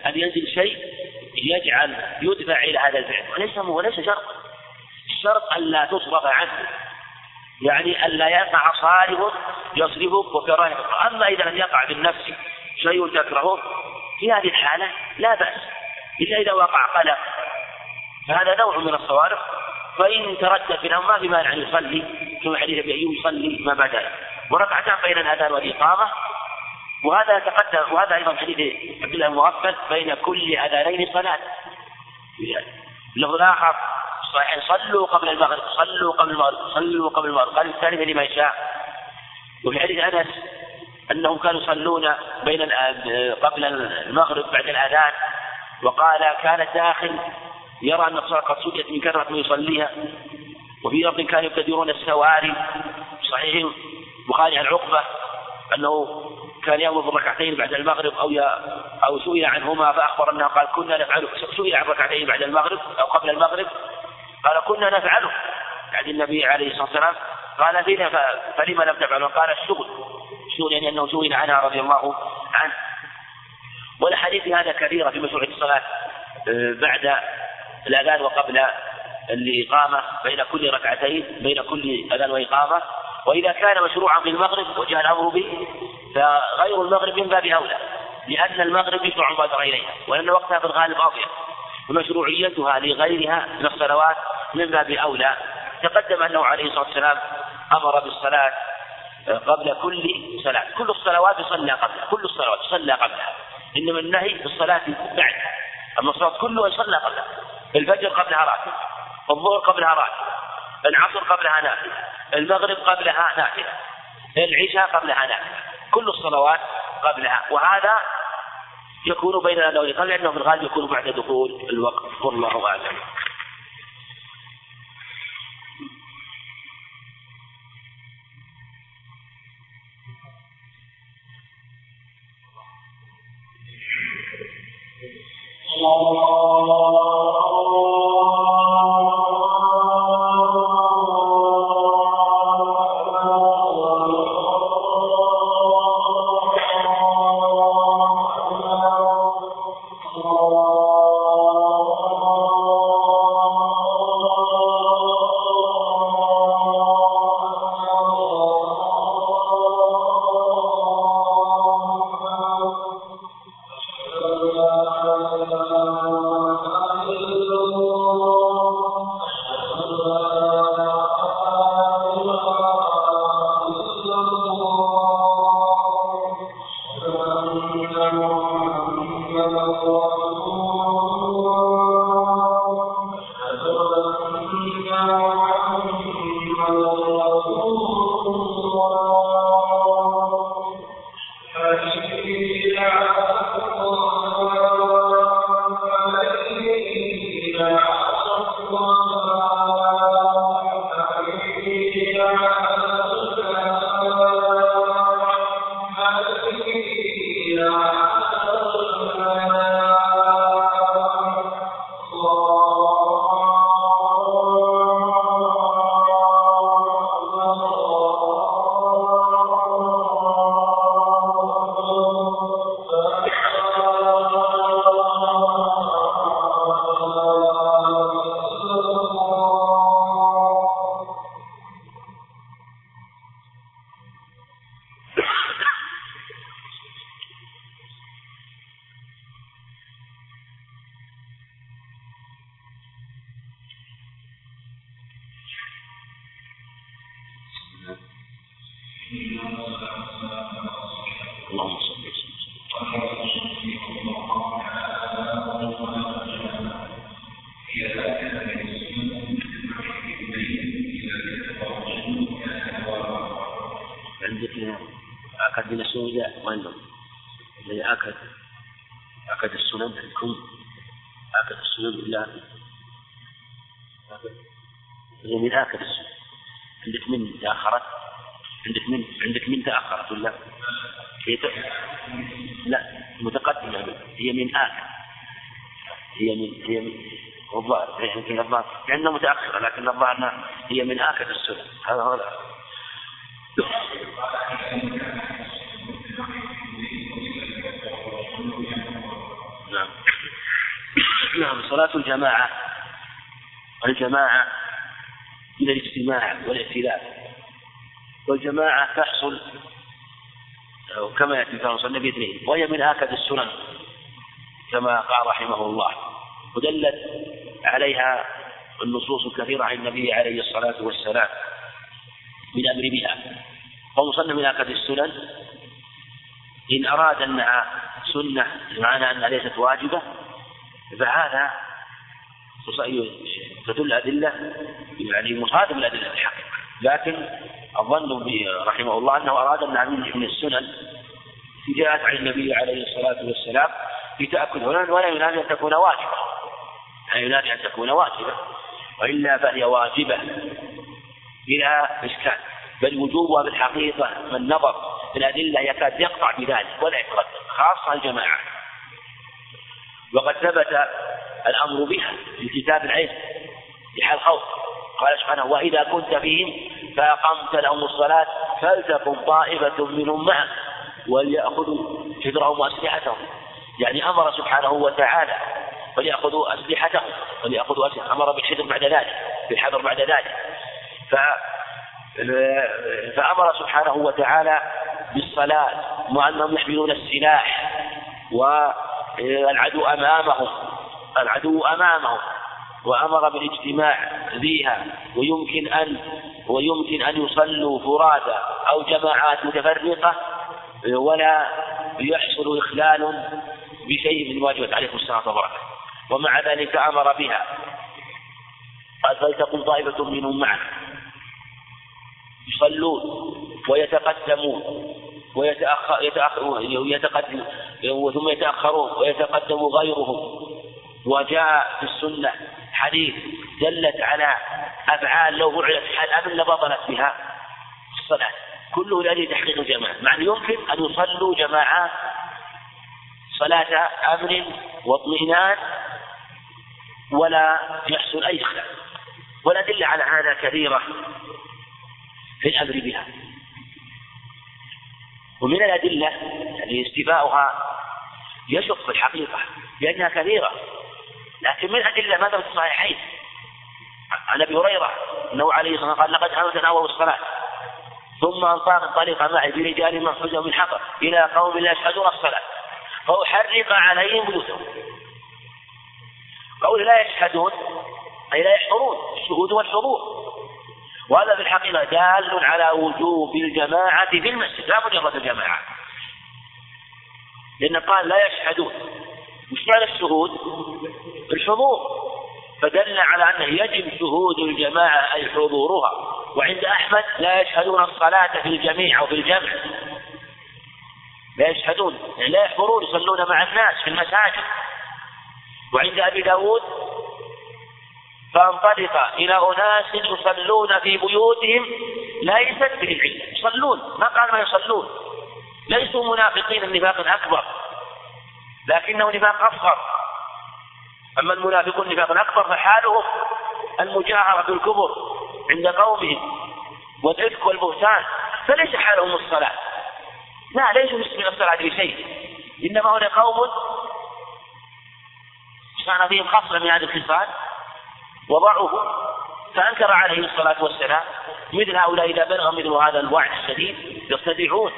أن ينزل شيء يجعل يدفع إلى هذا الفعل. وليس وليس شرط الشرط ألا تصرف عنه. يعني ألا يقع صارف يصرفك وكراهه أما إذا لم يقع بالنفس شيء تكرهه في هذه الحالة لا بأس. إلا إذا وقع قلق فهذا نوع من الصوارف. فإن تردد في الأمر ما في مانع أن يصلي كما حديث أبي أيوب يصلي ما بعد وركعتان بين الأذان والإقامة. وهذا يتقدم وهذا أيضا حديث عبد الله بين كل أذانين صلاة. اللفظ الآخر صلوا قبل المغرب صلوا قبل المغرب صلوا قبل المغرب. قال الثالثة لمن شاء. وفي حديث أنس أنهم كانوا يصلون بين قبل المغرب بعد الأذان وقال كان الداخل يرى أن الصلاة قد سجت من كثرة من يصليها وفي لفظ كانوا يبتدرون السواري. صحيح. بخاري عن عقبة أنه كان يأمر بالركعتين بعد المغرب أو أو سئل عنهما فأخبر أنه قال كنا نفعل سئل عن ركعتين بعد المغرب أو قبل المغرب. قال كنا نفعله. يعني النبي عليه الصلاة والسلام قال فينا فلما لم تفعلوا قال الشغل الشغل يعني أنه سئل عنها رضي الله عنه. والأحاديث هذا كثيرة في مشروع الصلاة آه، بعد الأذان وقبل الإقامة بين كل ركعتين بين كل أذان وإقامة. وإذا كان مشروعا في المغرب وجاء الأمر به فغير المغرب من باب أولى لأن المغرب يشرع المبادرة إليها وأن وقتها في الغالب أضيق ومشروعيتها لغيرها من الصلوات من باب أولى. تقدم أنه عليه الصلاة والسلام أمر بالصلاة قبل كل صلاة. كل الصلوات يصلى قبلها. كل الصلوات يصلى قبلها. إنما النهي في الصلاة بعدها أما الصلاة كلها يصلى قبلها. الفجر قبلها راتب. الظهر قبلها راتب. العصر قبلها نافلة. المغرب قبلها نافلة. العشاء قبلها نافلة. كل الصلوات قبلها. وهذا يكون بين الأذان والإقامة لأنه في الغالب يكون بعد دخول الوقت والله أعلم. لأنه متأخرة لكن الظاهر أنها هي من آخر السنة. هذا هو نعم. نعم صلاة الجماعة الجماعة من الاجتماع والائتلاف والجماعة تحصل كما يأتي في صلى باثنين وهي من آكد السنن كما قال رحمه الله. ودلت عليها النصوص الكثيرة عن النبي عليه الصلاة والسلام بالأمر بها. فمصنف من أكد السنن إن أراد أنها سنة بمعنى أنها ليست واجبة فهذا تدل أدلة يعني مصادم الأدلة الحقيقة. لكن الظن رحمه الله أنه أراد أنها من السنن جاءت عن النبي عليه الصلاة والسلام بتأكد ولا ينادي أن تكون واجبة. لا ينادي أن تكون واجبة وإلا فهي واجبة بلا إشكال. بل وجوبها بالحقيقة من نظر في الأدلة يكاد يقطع بذلك ولا يتردد خاصة الجماعة. وقد ثبت الأمر بها في كتاب العلم في حال خوف. قال سبحانه وإذا كنت فيهم فأقمت لهم الصلاة فلتكن طائفة منهم معك وليأخذوا حذرهم وأسلحتهم. يعني أمر سبحانه وتعالى وليأخذوا أسلحتهم وليأخذوا أسلحتهم أمر بالحذر بعد ذلك بالحذر بعد ذلك. ف فأمر سبحانه وتعالى بالصلاة مع أنهم يحملون السلاح والعدو أمامهم العدو أمامهم وأمر بالاجتماع فيها. ويمكن أن ويمكن أن يصلوا فرادى أو جماعات متفرقة ولا يحصل إخلال بشيء من واجبات. عليه الصلاة والسلام ومع ذلك أمر بها. قال فلتكن طائفة منهم معه يصلون ويتقدمون ويتأخر يتأخر يتقدم ثم يتأخرون ويتقدم غيرهم. وجاء في السنة حديث دلت على أفعال لو فعلت حال أمن لبطلت بها الصلاة. كله لأجل تحقيق الجماعة. مع أن يمكن أن يصلوا جماعات صلاة أمن واطمئنان ولا يحصل أي خلاف. والأدلة على هذا كثيرة في الأمر بها. ومن الأدلة يعني استيفاؤها يشق في الحقيقة لأنها كثيرة لكن من الأدلة ماذا في الصحيحين. عن أبي هريرة أنه عليه الصلاة قال لقد أمتنا الصلاة. ثم انطلق انطلق معي برجال من من حقر إلى قوم لا يشهدون الصلاة. فأحرق عليهم بيوتهم. قول لا يشهدون أي لا يحضرون الشهود والحضور. وهذا في الحقيقة دال على وجوب الجماعة في المسجد لا مجرد الجماعة. لأن قال لا يشهدون مش معنى الشهود؟ الحضور. فدل على أنه يجب شهود الجماعة أي حضورها. وعند أحمد لا يشهدون الصلاة في الجميع أو في الجمع. لا يشهدون يعني لا يحضرون يصلون مع الناس في المساجد. وعند أبي داود فانطلق إلى أناس يصلون في بيوتهم ليست به العلم يصلون ما قال ما يصلون. ليسوا منافقين النفاق الأكبر لكنه نفاق أصغر. أما المنافقون نفاق أكبر فحالهم المجاهرة بالكبر عند قومهم والإفك والبهتان. فليس حالهم الصلاة. لا ليسوا من الصلاة بشيء. إنما هنا قوم كان فيهم خصلة من هذه الخصال وضعوه فأنكر عليه الصلاة والسلام مثل هؤلاء إذا بلغ مثل هذا الوعد الشديد يرتدعون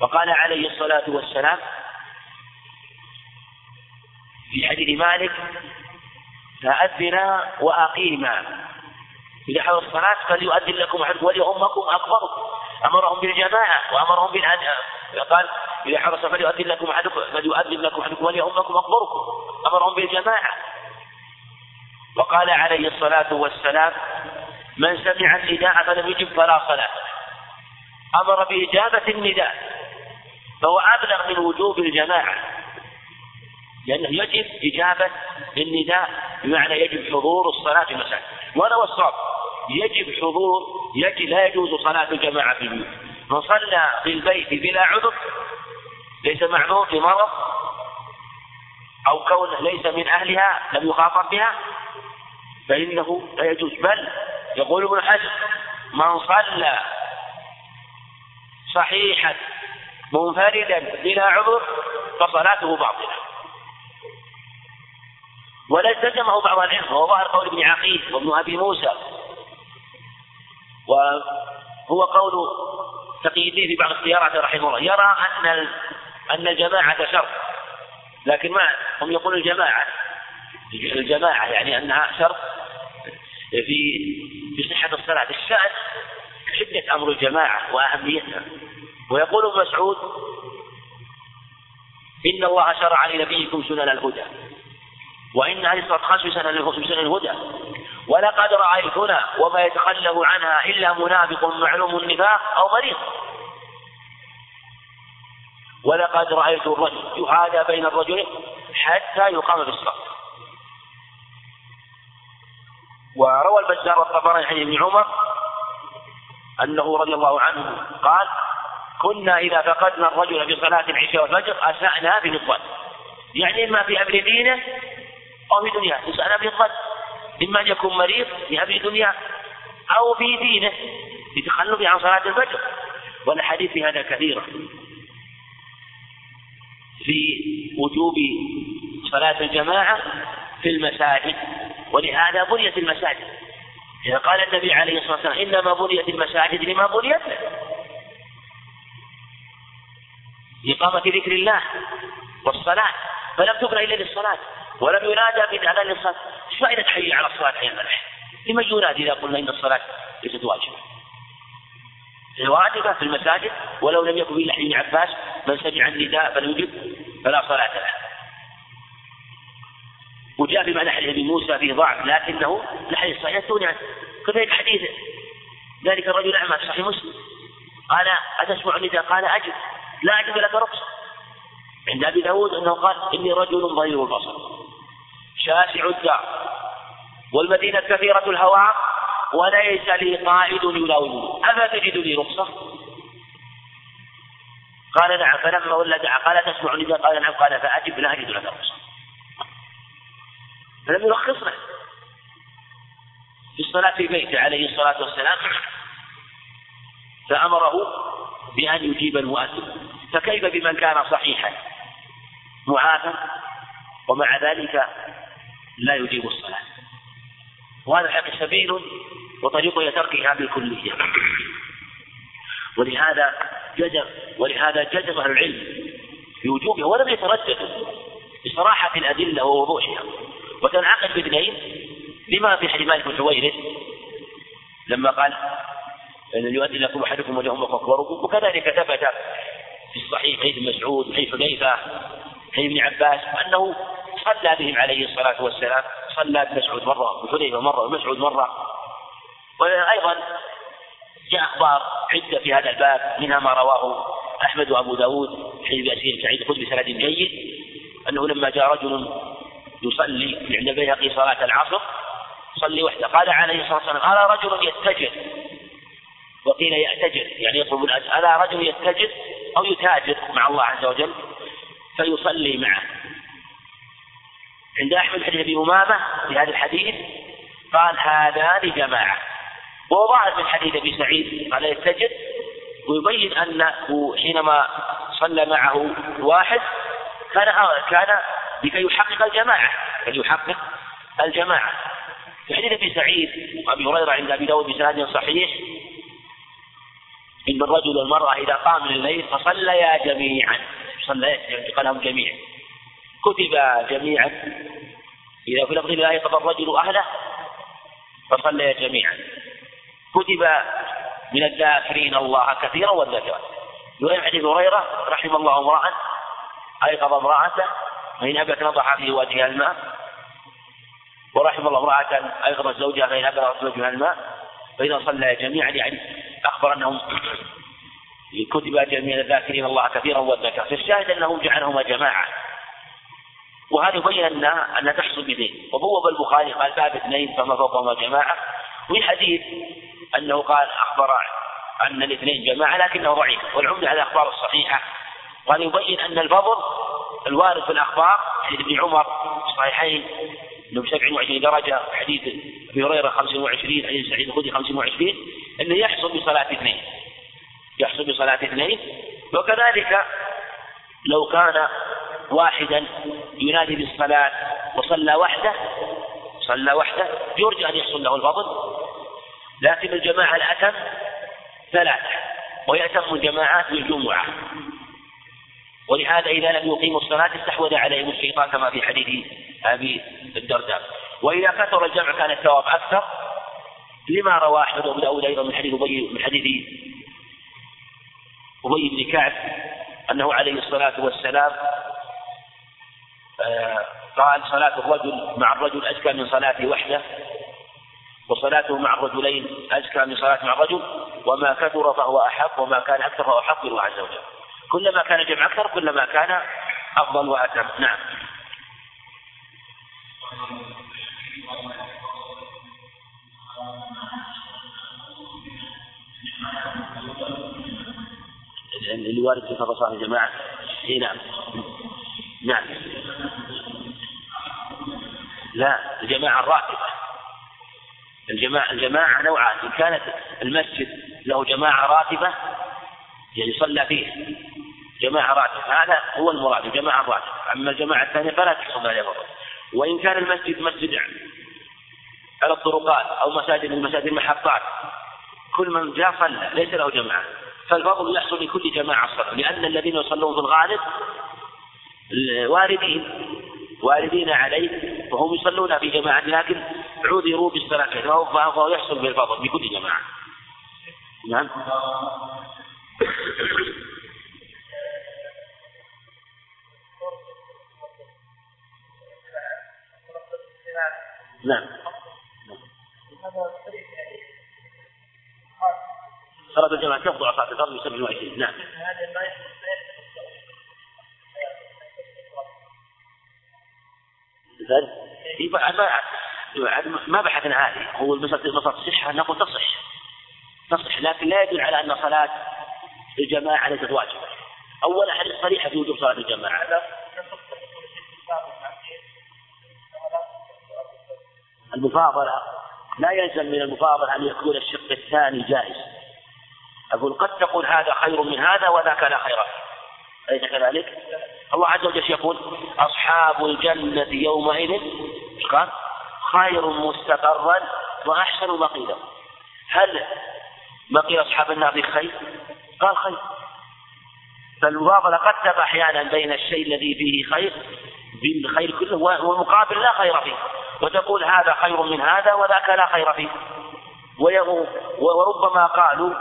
وقال عليه الصلاة والسلام في حديث مالك فأذنا وأقيما إذا حضر الصلاة فليؤذن لكم أحدكم وليؤمكم أكبركم. أمرهم بالجماعة وأمرهم بالأداء. قال إذا حرص فليؤذن لكم أحدكم فليؤذن لكم أحدكم وليؤمكم أكبركم. أمرهم بالجماعة. وقال عليه الصلاة والسلام من سمع النداء فلم يجب فلا صلاة. أمر بإجابة النداء فهو أبلغ من وجوب الجماعة. لأنه يجب إجابة النداء بمعنى يجب حضور الصلاة في المساجد. وهذا هو الصواب. يجب حضور يجب لا يجوز صلاة الجماعة في البيوت من صلى في البيت بلا عذر ليس معذور في مرض أو كونه ليس من أهلها لم يخاطب بها فإنه لا يجوز. بل يقول ابن حجر من صلى صحيحا منفردا بلا عذر فصلاته باطلة. ولا التزمه بعض العلم وهو ظاهر قول ابن عقيل وابن أبي موسى وهو قول تقي في بعض اختياراته رحمه الله. يرى أن أن الجماعة شر. لكن ما هم يقولون الجماعة. الجماعة يعني أنها شرط في في صحة الصلاة. الشأن شدة أمر الجماعة وأهميتها. ويقول ابن مسعود إن الله شرع لنبيكم سنن الهدى. وإن هذه الصلاة خمس سنن الهدى. ولقد رأيتنا وما يتخلف عنها إلا منافق معلوم النفاق أو مريض. ولقد رأيت الرجل يهادى بين الرجلين حتى يقام بالصلاة. وروى البزار والطبراني عن ابن عمر أنه رضي الله عنه قال كنا إذا فقدنا الرجل في صلاة العشاء والفجر أسأنا به الظن. يعني إما في أمر دينه أو في دنياه. أسأنا به الظن. إما أن يكون مريض في أمر دنياه أو في دينه بتخلفه عن صلاة الفجر. والأحاديث في هذا كثيرة. في وجوب صلاة الجماعة في المساجد ولهذا بنيت المساجد إذا قال النبي عليه الصلاة والسلام إنما بنيت المساجد لما بنيت لإقامة ذكر الله والصلاة فلم تبنى إلا للصلاة ولم ينادى من أذان للصلاة إيش فائدة حي على الصلاة حي الملح؟ لمن ينادي إذا قلنا إن الصلاة ليست واجبة؟ واجبة في المساجد ولو لم يكن لحن ابن عباس من سمع النداء فليجب فلا صلاة له. وجاء معنى حديث ابي موسى فيه ضعف لكنه الحديث صحيح يستغني عنه. كذلك حديث ذلك الرجل الاعمى في صحيح مسلم. قال اتسمع النداء؟ قال أجب. لا أجب لك رخصة. عند أبي داود أنه قال إني رجل ضرير البصر. شاسع الدار. والمدينة كثيرة الهواء وليس لي قائد يلاومني أفا تجد لي رخصة؟ قال نعم فلما ولد قال تسمع النداء قال نعم قال فأجب لا اجد لك رخصه فلم يرخص له في الصلاة في بيته عليه الصلاة والسلام فأمره بأن يجيب المؤذن. فكيف بمن كان صحيحا؟ معافى ومع ذلك لا يجيب الصلاة. وهذا الحق سبيل وطريق إلى تركها بالكلية. ولهذا جزم ولهذا جزم أهل العلم في وجوبها ولم يترددوا بصراحة الأدلة ووضوحها. وتنعقد باثنين لما في حديث مالك بن حويرث لما قال إن يؤدي لكم أحدكم وجههم اكبركم وكذلك ثبت في الصحيح حديث مسعود وحديث حذيفة حديث ابن عباس أنه صلى بهم عليه الصلاة والسلام. صلى بمسعود مرة وحذيفه مرة ومسعود مرة. وأيضا جاء أخبار عدة في هذا الباب منها ما رواه أحمد وأبو داود حديث ياسين سعيد خذ بسند جيد أنه لما جاء رجل يصلي عند البيهقي صلاة العصر صلي وحده قال عليه الصلاة والسلام هذا رجل يتجر؟ وقيل يأتجر. يعني يطلب الأجر هذا رجل يتجر أو يتاجر مع الله عز وجل؟ فيصلي معه. عند أحمد حديث أبي أمامة في هذا الحديث قال هذان جماعة. وظاهر من حديث أبي سعيد قال يتجر ويبين أنه حينما صلى معه واحد كان كان لكي يحقق الجماعة لكي يحقق الجماعة. في حديث أبي سعيد وأبي هريرة عند أبي داود بسند صحيح إن الرجل والمرأة إذا قام من الليل فصليا جميعا صليا قالهم جميعا. كتب جميعا. إذا في لفظ لا يقضى الرجل أهله فصليا جميعا. كتب من الذاكرين الله كثيرا والذاكرات يقول حديث هريرة رحم الله امرأ أيقظ امرأته فإن أبت نضح في وجهها الماء. ورحم الله امرأة أيقظت زوجها فإن أبت زوجها الماء. فإذا صلى جميعا يعني أخبر أنهم كتب جميع الذاكرين الله كثيرا والذكر فالشاهد أنه جعلهما جماعة. وهذا يبين أن أن تحصل باثنين وبوب البخاري قال باب اثنين فما فوقهما جماعة. وفي حديث أنه قال أخبر أن الاثنين جماعة لكنه ضعيف والعمدة على الأخبار الصحيحة. قال يبين أن الفضل الوارد في الأخبار حديث ابن عمر الصحيحين ب 27 درجة حديث أبي هريرة 25 حديث سعيد الخدري 25 أنه يحصل بصلاة اثنين. يحصل بصلاة اثنين. وكذلك لو كان واحدا ينادي بالصلاة وصلى وحده صلى وحده يرجى أن يحصل له الفضل لكن الجماعة الأتم ثلاثة ويأتم الجماعات بالجمعة. ولهذا إذا لم يقيموا الصلاة استحوذ عليهم الشيطان كما في حديث أبي الدرداء. وإذا كثر الجمع كان الثواب أكثر. لما روى أحمد وأبو داود أيضا من حديث أبي من حديث أبي بن كعب أنه عليه الصلاة والسلام قال صلاة الرجل مع الرجل أزكى من صلاته وحده وصلاته مع الرجلين أزكى من صلاته مع الرجل وما كثر فهو أحق وما كان أكثر فهو أحق بالله عز وجل. كلما كان الجمع أكثر كلما كان أفضل وأتم. نعم. اللي وارد في فرص الجماعة اي نعم. نعم. لا الجماعة الراتبة. الجماعة الجماعة نوعان. إن كانت المسجد له جماعة راتبة يعني صلى فيه. جماعة راتبة. هذا هو المراد الجماعة الراتبة. أما الجماعة الثانية فلا تحصل عليها فرض وإن كان المسجد مسجد على الطرقات أو مساجد من مساجد المحطات كل من جاء صلى ليس له جماعة. فالفضل يحصل لكل جماعة صلاة لأن الذين يصلون في الغالب واردين واردين عليه وهم يصلون في جماعة لكن عذروا بالصلاة فهو يحصل بالفضل بكل جماعة. نعم. نعم. صلاة الجماعة تفضل على صلاة الفرض يسبح وعشرين نعم ما بحثنا هذه هو المسألة تصح نقول تصح. تصح لكن لا يدل على أن صلاة الجماعة ليست واجبة. أول حديث صريحة في وجوب صلاة الجماعة. المفاضلة لا يلزم من المفاضلة أن يكون الشق الثاني جائز. أقول قد تقول هذا خير من هذا وذاك لا خير فيه. أليس كذلك؟ الله عز وجل يقول أصحاب الجنة يومئذ قال خير مستقرا وأحسن مقيلا. هل بقي أصحاب النار بخير؟ قال خير. فالمفاضلة قد تقع أحيانا بين الشيء الذي فيه خير بالخير كله والمقابل لا خير فيه. وتقول هذا خير من هذا وذاك لا خير فيه. وربما قالوا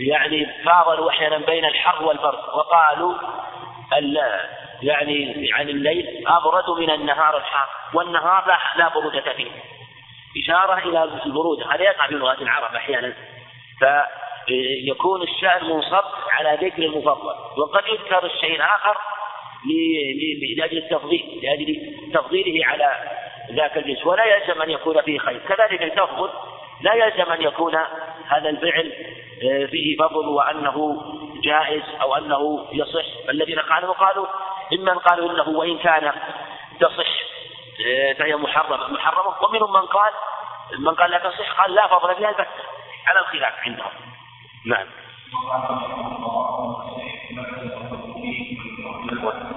يعني فاضلوا أحيانا بين الحر والبرد وقالوا يعني يعني الليل أبرد من النهار الحار والنهار لا لا برودة فيه. إشارة إلى البرودة هذا يقع في لغات العرب أحيانا. فيكون الشأن منصب على ذكر المفضل وقد يذكر الشيء الآخر لأجل التفضيل لأجل تفضيله على ذاك الجنس. ولا يلزم أن يكون فيه خير. كذلك التفضل لا يلزم أن يكون هذا الفعل آه، فيه فضل وأنه جائز أو أنه يصح؟ الذين قالوا قالوا ممن قالوا إنه وإن كان تصح آه، فهي محرمة. محرمة. ومنهم من قال من قال لا تصح قال لا فضل فيها البتة. على الخلاف عندهم. نعم.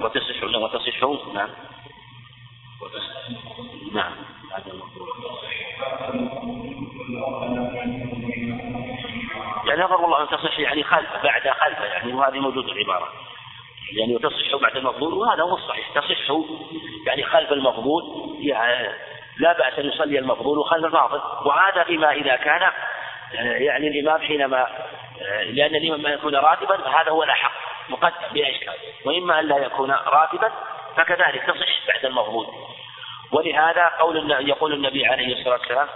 وتصح وتصح نعم. نعم. يعني نظر الله أن تصح يعني خلفه بعد خلفه يعني وهذه موجودة العبارة. يعني وتصح بعد المفضول وهذا هو الصحيح. تصح يعني خلف المفضول يعني لا بأس أن يصلي المفضول خلف الفاضل وهذا فيما إذا كان يعني الإمام حينما لأن الإمام ما يكون راتبا فهذا هو الأحق مقدم بلا إشكال وإما أن لا يكون راتبا فكذلك تصح بعد المفضول ولهذا قول يقول النبي عليه الصلاة والسلام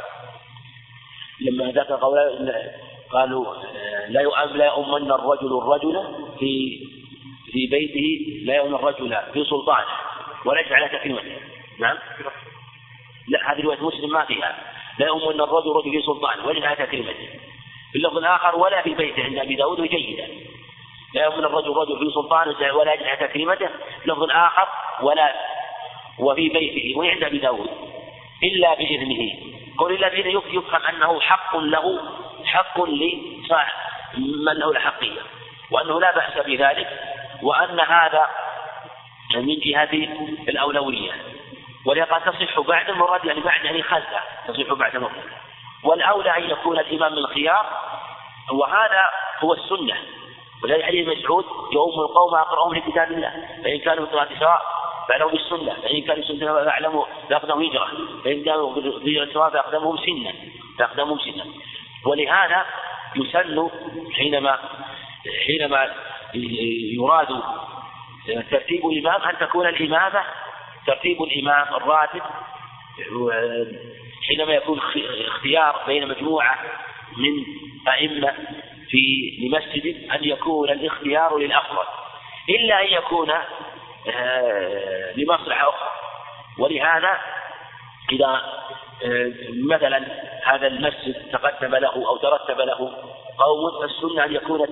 لما ذكر قول قالوا لا لا يؤمن الرجل الرجل في في بيته لا يؤمن الرجل في سلطانه وليس على تكريمته نعم. لا هذه رواية مسلم ما فيها. لا يؤمن الرجل الرجل في سلطانه وليس على تكريمته في اللفظ الآخر ولا في بيته عند أبي داود جيدا. لا يؤمن الرجل الرجل في سلطانه ولا يجد على لفظ آخر ولا وفي بيته وعند أبي داود. إلا بإذنه. قول إلا بإذنه يفهم أنه حق له حق لصاحب من له الحقية. وأنه لا بأس بذلك وأن هذا من جهة الأولوية. ولقد تصح بعد المراد يعني بعد يعني خلفه تصح بعد المراد. والأولى أن يكون الإمام الخيار وهذا هو السنة. ولذلك حديث مسعود يؤم القوم أقرأهم لكتاب الله. فإن كانوا في سواء فاعلموا بالسنة. فإن كانوا بالسنه فأعلموا فأقدموا هجرة. فإن كانوا بالهجره سواء فأقدمهم سنا فأقدمهم سنا ولهذا يسن حينما حينما يراد ترتيب الإمام أن تكون الإمامة ترتيب الإمام الراتب حينما يكون اختيار بين مجموعة من أئمة في لمسجد أن يكون الاختيار للأفضل إلا أن يكون آه، لمصلحة أخرى. ولهذا إذا مثلا هذا المسجد تقدم له أو ترتب له قوم فالسنة أن يكون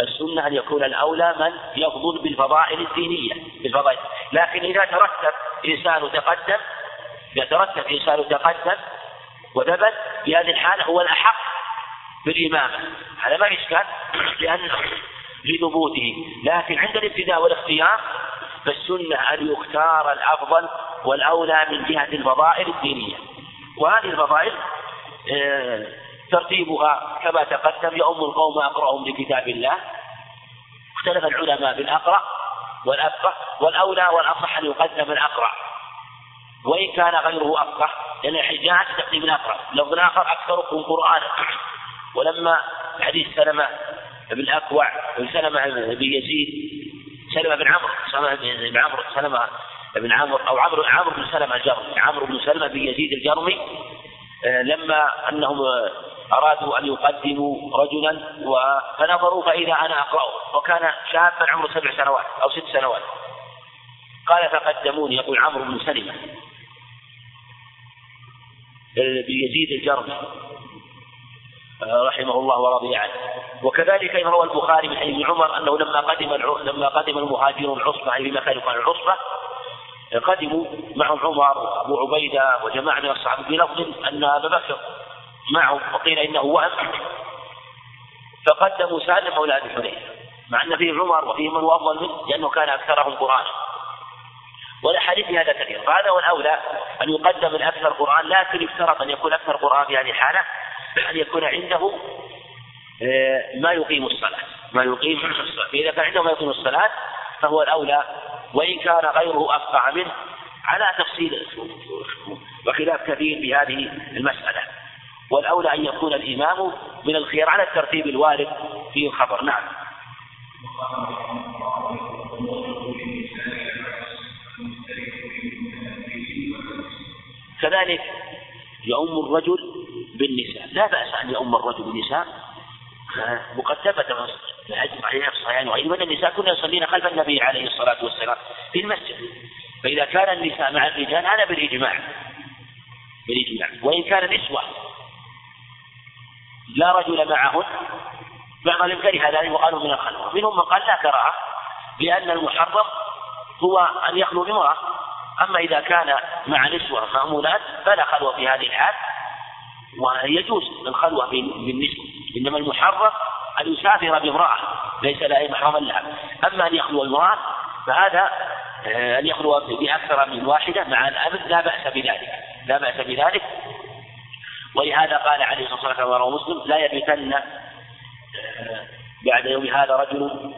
السنة أن يكون الأولى من يفضل بالفضائل الدينية بالفضائل. لكن إذا ترتب إنسان تقدم إذا ترتب إنسان تقدم وثبت في هذه الحالة هو الأحق بالإمامة. هذا ما في إشكال لأن لثبوته لكن عند الابتداء والاختيار فالسنة أن يختار الأفضل والأولى من جهة الفضائل الدينية. وهذه الفضائل آه، ترتيبها كما تقدم يؤم القوم أقرأهم لكتاب الله. اختلف العلماء بالأقرأ والأفقه والأولى والأصح أن يقدم الأقرأ. وإن كان غيره أفقه لأن الحجاج تقديم الأقرأ. لفظ آخر أكثركم قرآنا ولما حديث سلمة بن أكوع بن سلمة بن يزيد سلمة بن عمرو سلمة بن عمرو سلمة بن عمرو أو عمرو عمرو بن سلمة الجرمي. عمرو بن سلمة بن يزيد الجرمي آه، لما أنهم أرادوا أن يقدموا رجلا فنظروا فإذا أنا أقرأه. وكان شابا عمره سبع سنوات أو ست سنوات. قال فقدموني. يقول عمرو بن سلمة بيزيد الجرمي رحمه الله ورضي عنه. وكذلك روى البخاري من حديث عمر أنه لما قدم لما قدم المهاجرون العصبة اي في مكان يقال العصبة قدموا معهم عمر وابو عبيده وجماعه من الصحابه بلفظ ان ابا بكر معه وقيل انه وهم فقدموا سالم مولى ابي حنيفه مع أن فيه عمر وفيه من هو أفضل منه لأنه كان أكثرهم قرانا. والأحاديث هذا كثير. فهذا هو الأولى أن يقدم الأكثر قرآن لكن يفترض أن يكون أكثر قرآن في هذه الحاله أن يكون عنده آه، ما يقيم الصلاة. ما يقيم الصلاة. فإذا كان عنده ما يقيم الصلاة فهو الأولى وإن كان غيره افقع منه على تفصيل وخلاف كثير في هذه المسألة. والأولى أن يكون الإمام من الخير على الترتيب الوارد في الخبر. نعم. كذلك يؤم الرجل بالنساء. لا بأس أن يؤم الرجل بالنساء وقد ثبت الحديث صحيح الصحيحين وغيره أن النساء كنا يصلين خلف النبي عليه الصلاة والسلام في المسجد. فإذا كان النساء مع الرجال هذا بالإجماع بالإجماع. وإن كان نسوة لا رجل معهن بعضهم كره ذلك وقالوا من الخلوة. منهم من قال لا كراهة لأن المحرم هو أن يخلو بامرأة. أما إذا كان مع نسوة مأمونات فلا خلوة في هذه الحال ويجوز الخلوة بالنسوة. إنما المحرم أن يسافر بامرأة ليس لها محرما لها. أما أن يخلو المرأة فهذا آه، أن يخلو بأكثر من واحدة مع الأبد لا بأس بذلك لا بأس بذلك. ولهذا قال عليه الصلاة والسلام رواه مسلم لا يبيتن آه، بعد يوم هذا رجل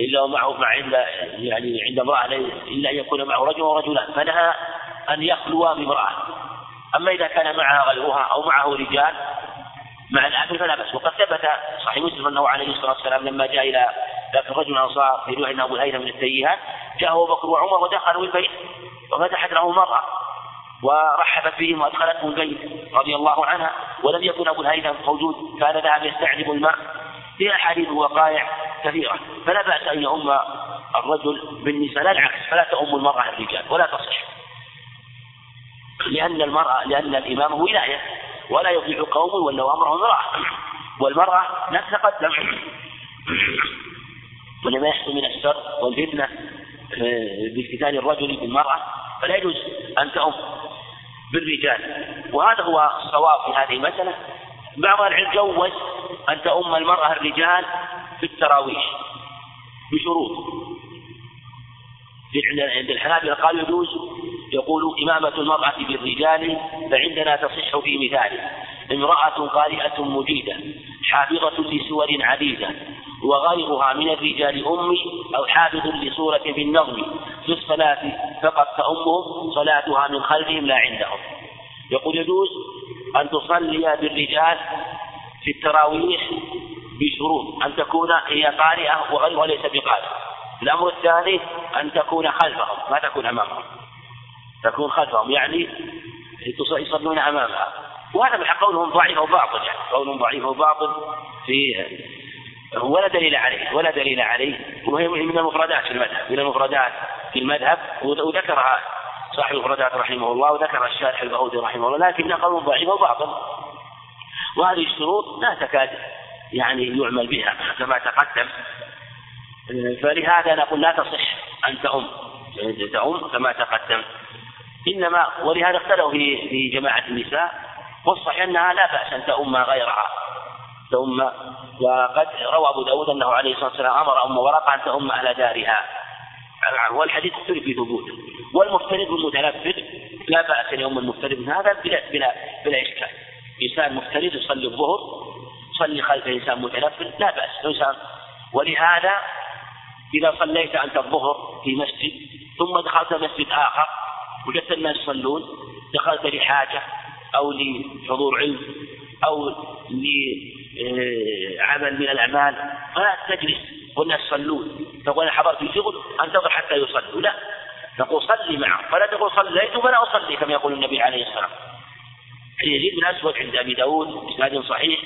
إلا ومعه مع إلا يعني عند امرأة إلا أن يكون معه رجل ورجلان فنهى أن يخلو بامرأة. أما إذا كان معها غيرها أو معه رجال مع الأهل فلا بأس. وقد ثبت صحيح مسلم أنه عليه الصلاة والسلام لما جاء إلى ذاك الرجل الأنصار في نوع أبو الهيثم من التيهات جاء أبو بكر وعمر ودخلوا البيت وفتحت له مرأة ورحبت بهم وأدخلتهم البيت رضي الله عنها ولم يكن أبو الهيثم موجود كان ذهب يستعذب الماء. في أحاديث وقائع كثيرة. فلا بأس أن يؤم الرجل بالنساء. لا العكس فلا تؤم المرأة الرجال ولا تصح. لأن المرأة لأن الإمام ولاية. ولا يطيع قوم ولوا امره امراه والمرأة لا تتقدم ولما يحصل من الشر والفتنة بافتتان الرجل بالمرأة فلا يجوز أن تؤم بالرجال. وهذا هو الصواب في هذه المسألة. بعض العلم جوز أن تؤم المرأة الرجال في التراويح بشروط. عند الحنابلة قالوا يجوز يقول إمامة المرأة بالرجال فعندنا تصح في مثاله. امرأة قارئة مجيدة حافظة لسور عديدة وغيرها من الرجال أمي أو حافظ لسورة بالنظم في الصلاة فقط فأمهم صلاتها من خلفهم لا عندهم. يقول يجوز أن تصلي بالرجال في التراويح بشروط أن تكون هي قارئة وغيرها ليس بقارئ. الأمر الثاني أن تكون خلفهم ما تكون أمامهم. تكون خلفهم يعني يصلون أمامها. وهذا قولهم ضعيف أو باطل يعني. قولهم ضعيف أو باطل في ولا دليل عليه ولا دليل عليه. وهي من المفردات في المذهب. من المفردات في المذهب وذكرها صاحب المفردات رحمه الله وذكر الشارح البهودي رحمه الله لكن قول ضعيف وباطل وهذه الشروط لا تكاد يعني يعمل بها كما تقدم. فلهذا نقول لا تصح أن تؤم تؤم كما تقدم. إنما ولهذا اختلوا في في جماعة النساء والصحيح أنها لا بأس أن تؤم غيرها تؤم وقد روى أبو داود أنه عليه الصلاة والسلام أمر أم ورقة أن تؤم أهل دارها. والحديث اختلف في ثبوته والمفترض والمتنفذ لا بأس يؤم المفترض من هذا بلا بلا بلا إشكال. إنسان مفترض يصلي الظهر يصلي خلف إنسان متنفذ لا بأس. إنسان ولهذا إذا صليت أنت الظهر في مسجد ثم دخلت مسجد آخر وجدت الناس يصلون دخلت لحاجة أو لحضور علم أو لعمل من الأعمال فلا تجلس والناس يصلون. تقول أنا حضرت في شغل أنتظر حتى يصلوا. لا. تقول صلي معه. فلا تقول صليت فلا أصلي كما يقول النبي عليه الصلاة والسلام. يزيد بن أسود عند أبي داود بإسناد صحيح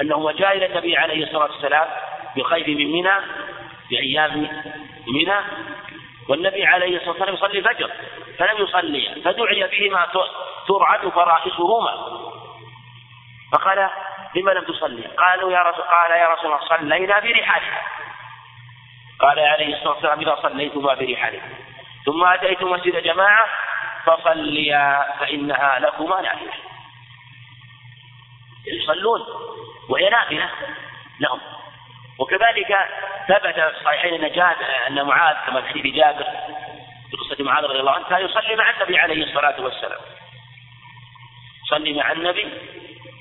أنه جاء إلى النبي عليه الصلاة والسلام بخيف من منى في أيام منى والنبي عليه الصلاة والسلام يصلي الفجر فلم يصلي فدعي بهما ترعد فرائصهما فقال لما لم تصلي؟ قالوا يا رسول قال يا رسول الله صلينا برحالها قال عليه الصلاة والسلام إذا صليتما برحالها ثم أتيت مسجد جماعة فصليا فإنها لكما نافلة. يصلون وهي نافلة لهم. وكذلك ثبت في الصحيحين أن أن معاذ كما في حديث جابر في قصة معاذ رضي الله عنه كان يصلي مع النبي عليه الصلاة والسلام. يصلي مع النبي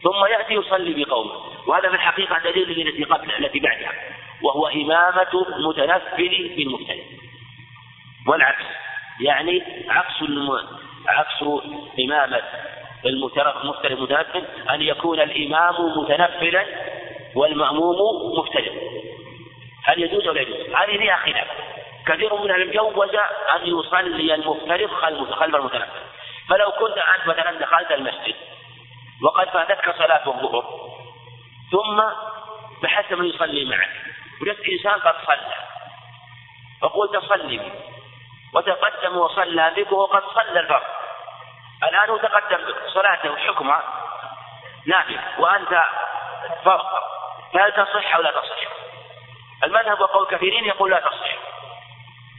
ثم يأتي يصلي بقومه وهذا في الحقيقة دليل التي قبل التي بعدها وهو إمامة المتنفل بالمبتدئ. والعكس يعني عكس الم... عكس إمامة المتنفل أن يكون الإمام متنفلا والمأموم مبتدئ هل يجوز ولا يجوز؟ هذه فيها خلاف. كثير من العلم جوز أن يصلي المفترض خلف المتنفل فلو كنت أنت مثلا دخلت المسجد وقد فاتتك صلاة الظهر ثم بحثت من يصلي معك وجدت إنسان قد صلى فقلت صلي وتقدم وصلى بك وقد صلى الفرض. الآن هو تقدم صلاته حكمها نافلة وأنت فرض. فهل تصح أو لا تصح؟ المذهب وقول كثيرين يقول لا تصح.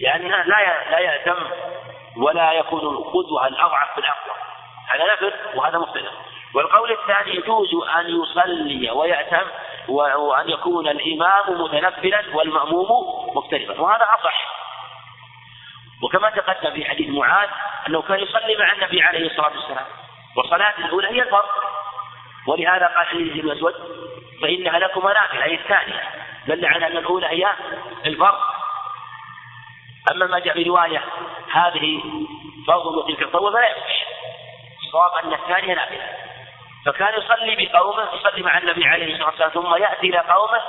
لأنها لا لا يهتم ولا يكون القدوة الأضعف بالأقوى هذا نفر وهذا مختلف والقول الثاني يجوز أن يصلي ويأتم وأن يكون الإمام متنفلا والمأموم مختلفا وهذا أصح. وكما تقدم في حديث معاذ أنه كان يصلي مع النبي عليه الصلاة والسلام. والصلاة الأولى هي الفرض. ولهذا قال حديث ابن مسعود فإنها لكم نافلة أي الثانية دل على أن الأولى هي الفرض. أما ما جاء في رواية هذه فرض وتلك الفرض فلا يصح الصواب أن الثانية نافلة فكان يصلي بقومه يصلي مع النبي عليه الصلاة والسلام ثم يأتي إلى قومه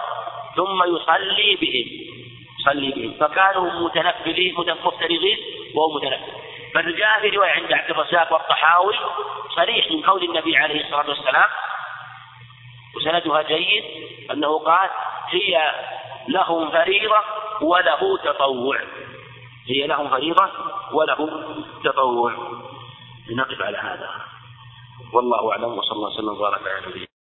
ثم يصلي بهم. يصلي بهم. فكانوا متنفلين مفترضين وهو متنفل بل جاء في رواية عند عبد الرزاق والطحاوي صريح من قول النبي عليه الصلاة والسلام وسندها جيد أنه قال هي لهم فريضة وله تطوع. هي لهم فريضة وله تطوع. لنقف على هذا. والله أعلم وصلى الله وسلم وبارك على نبينا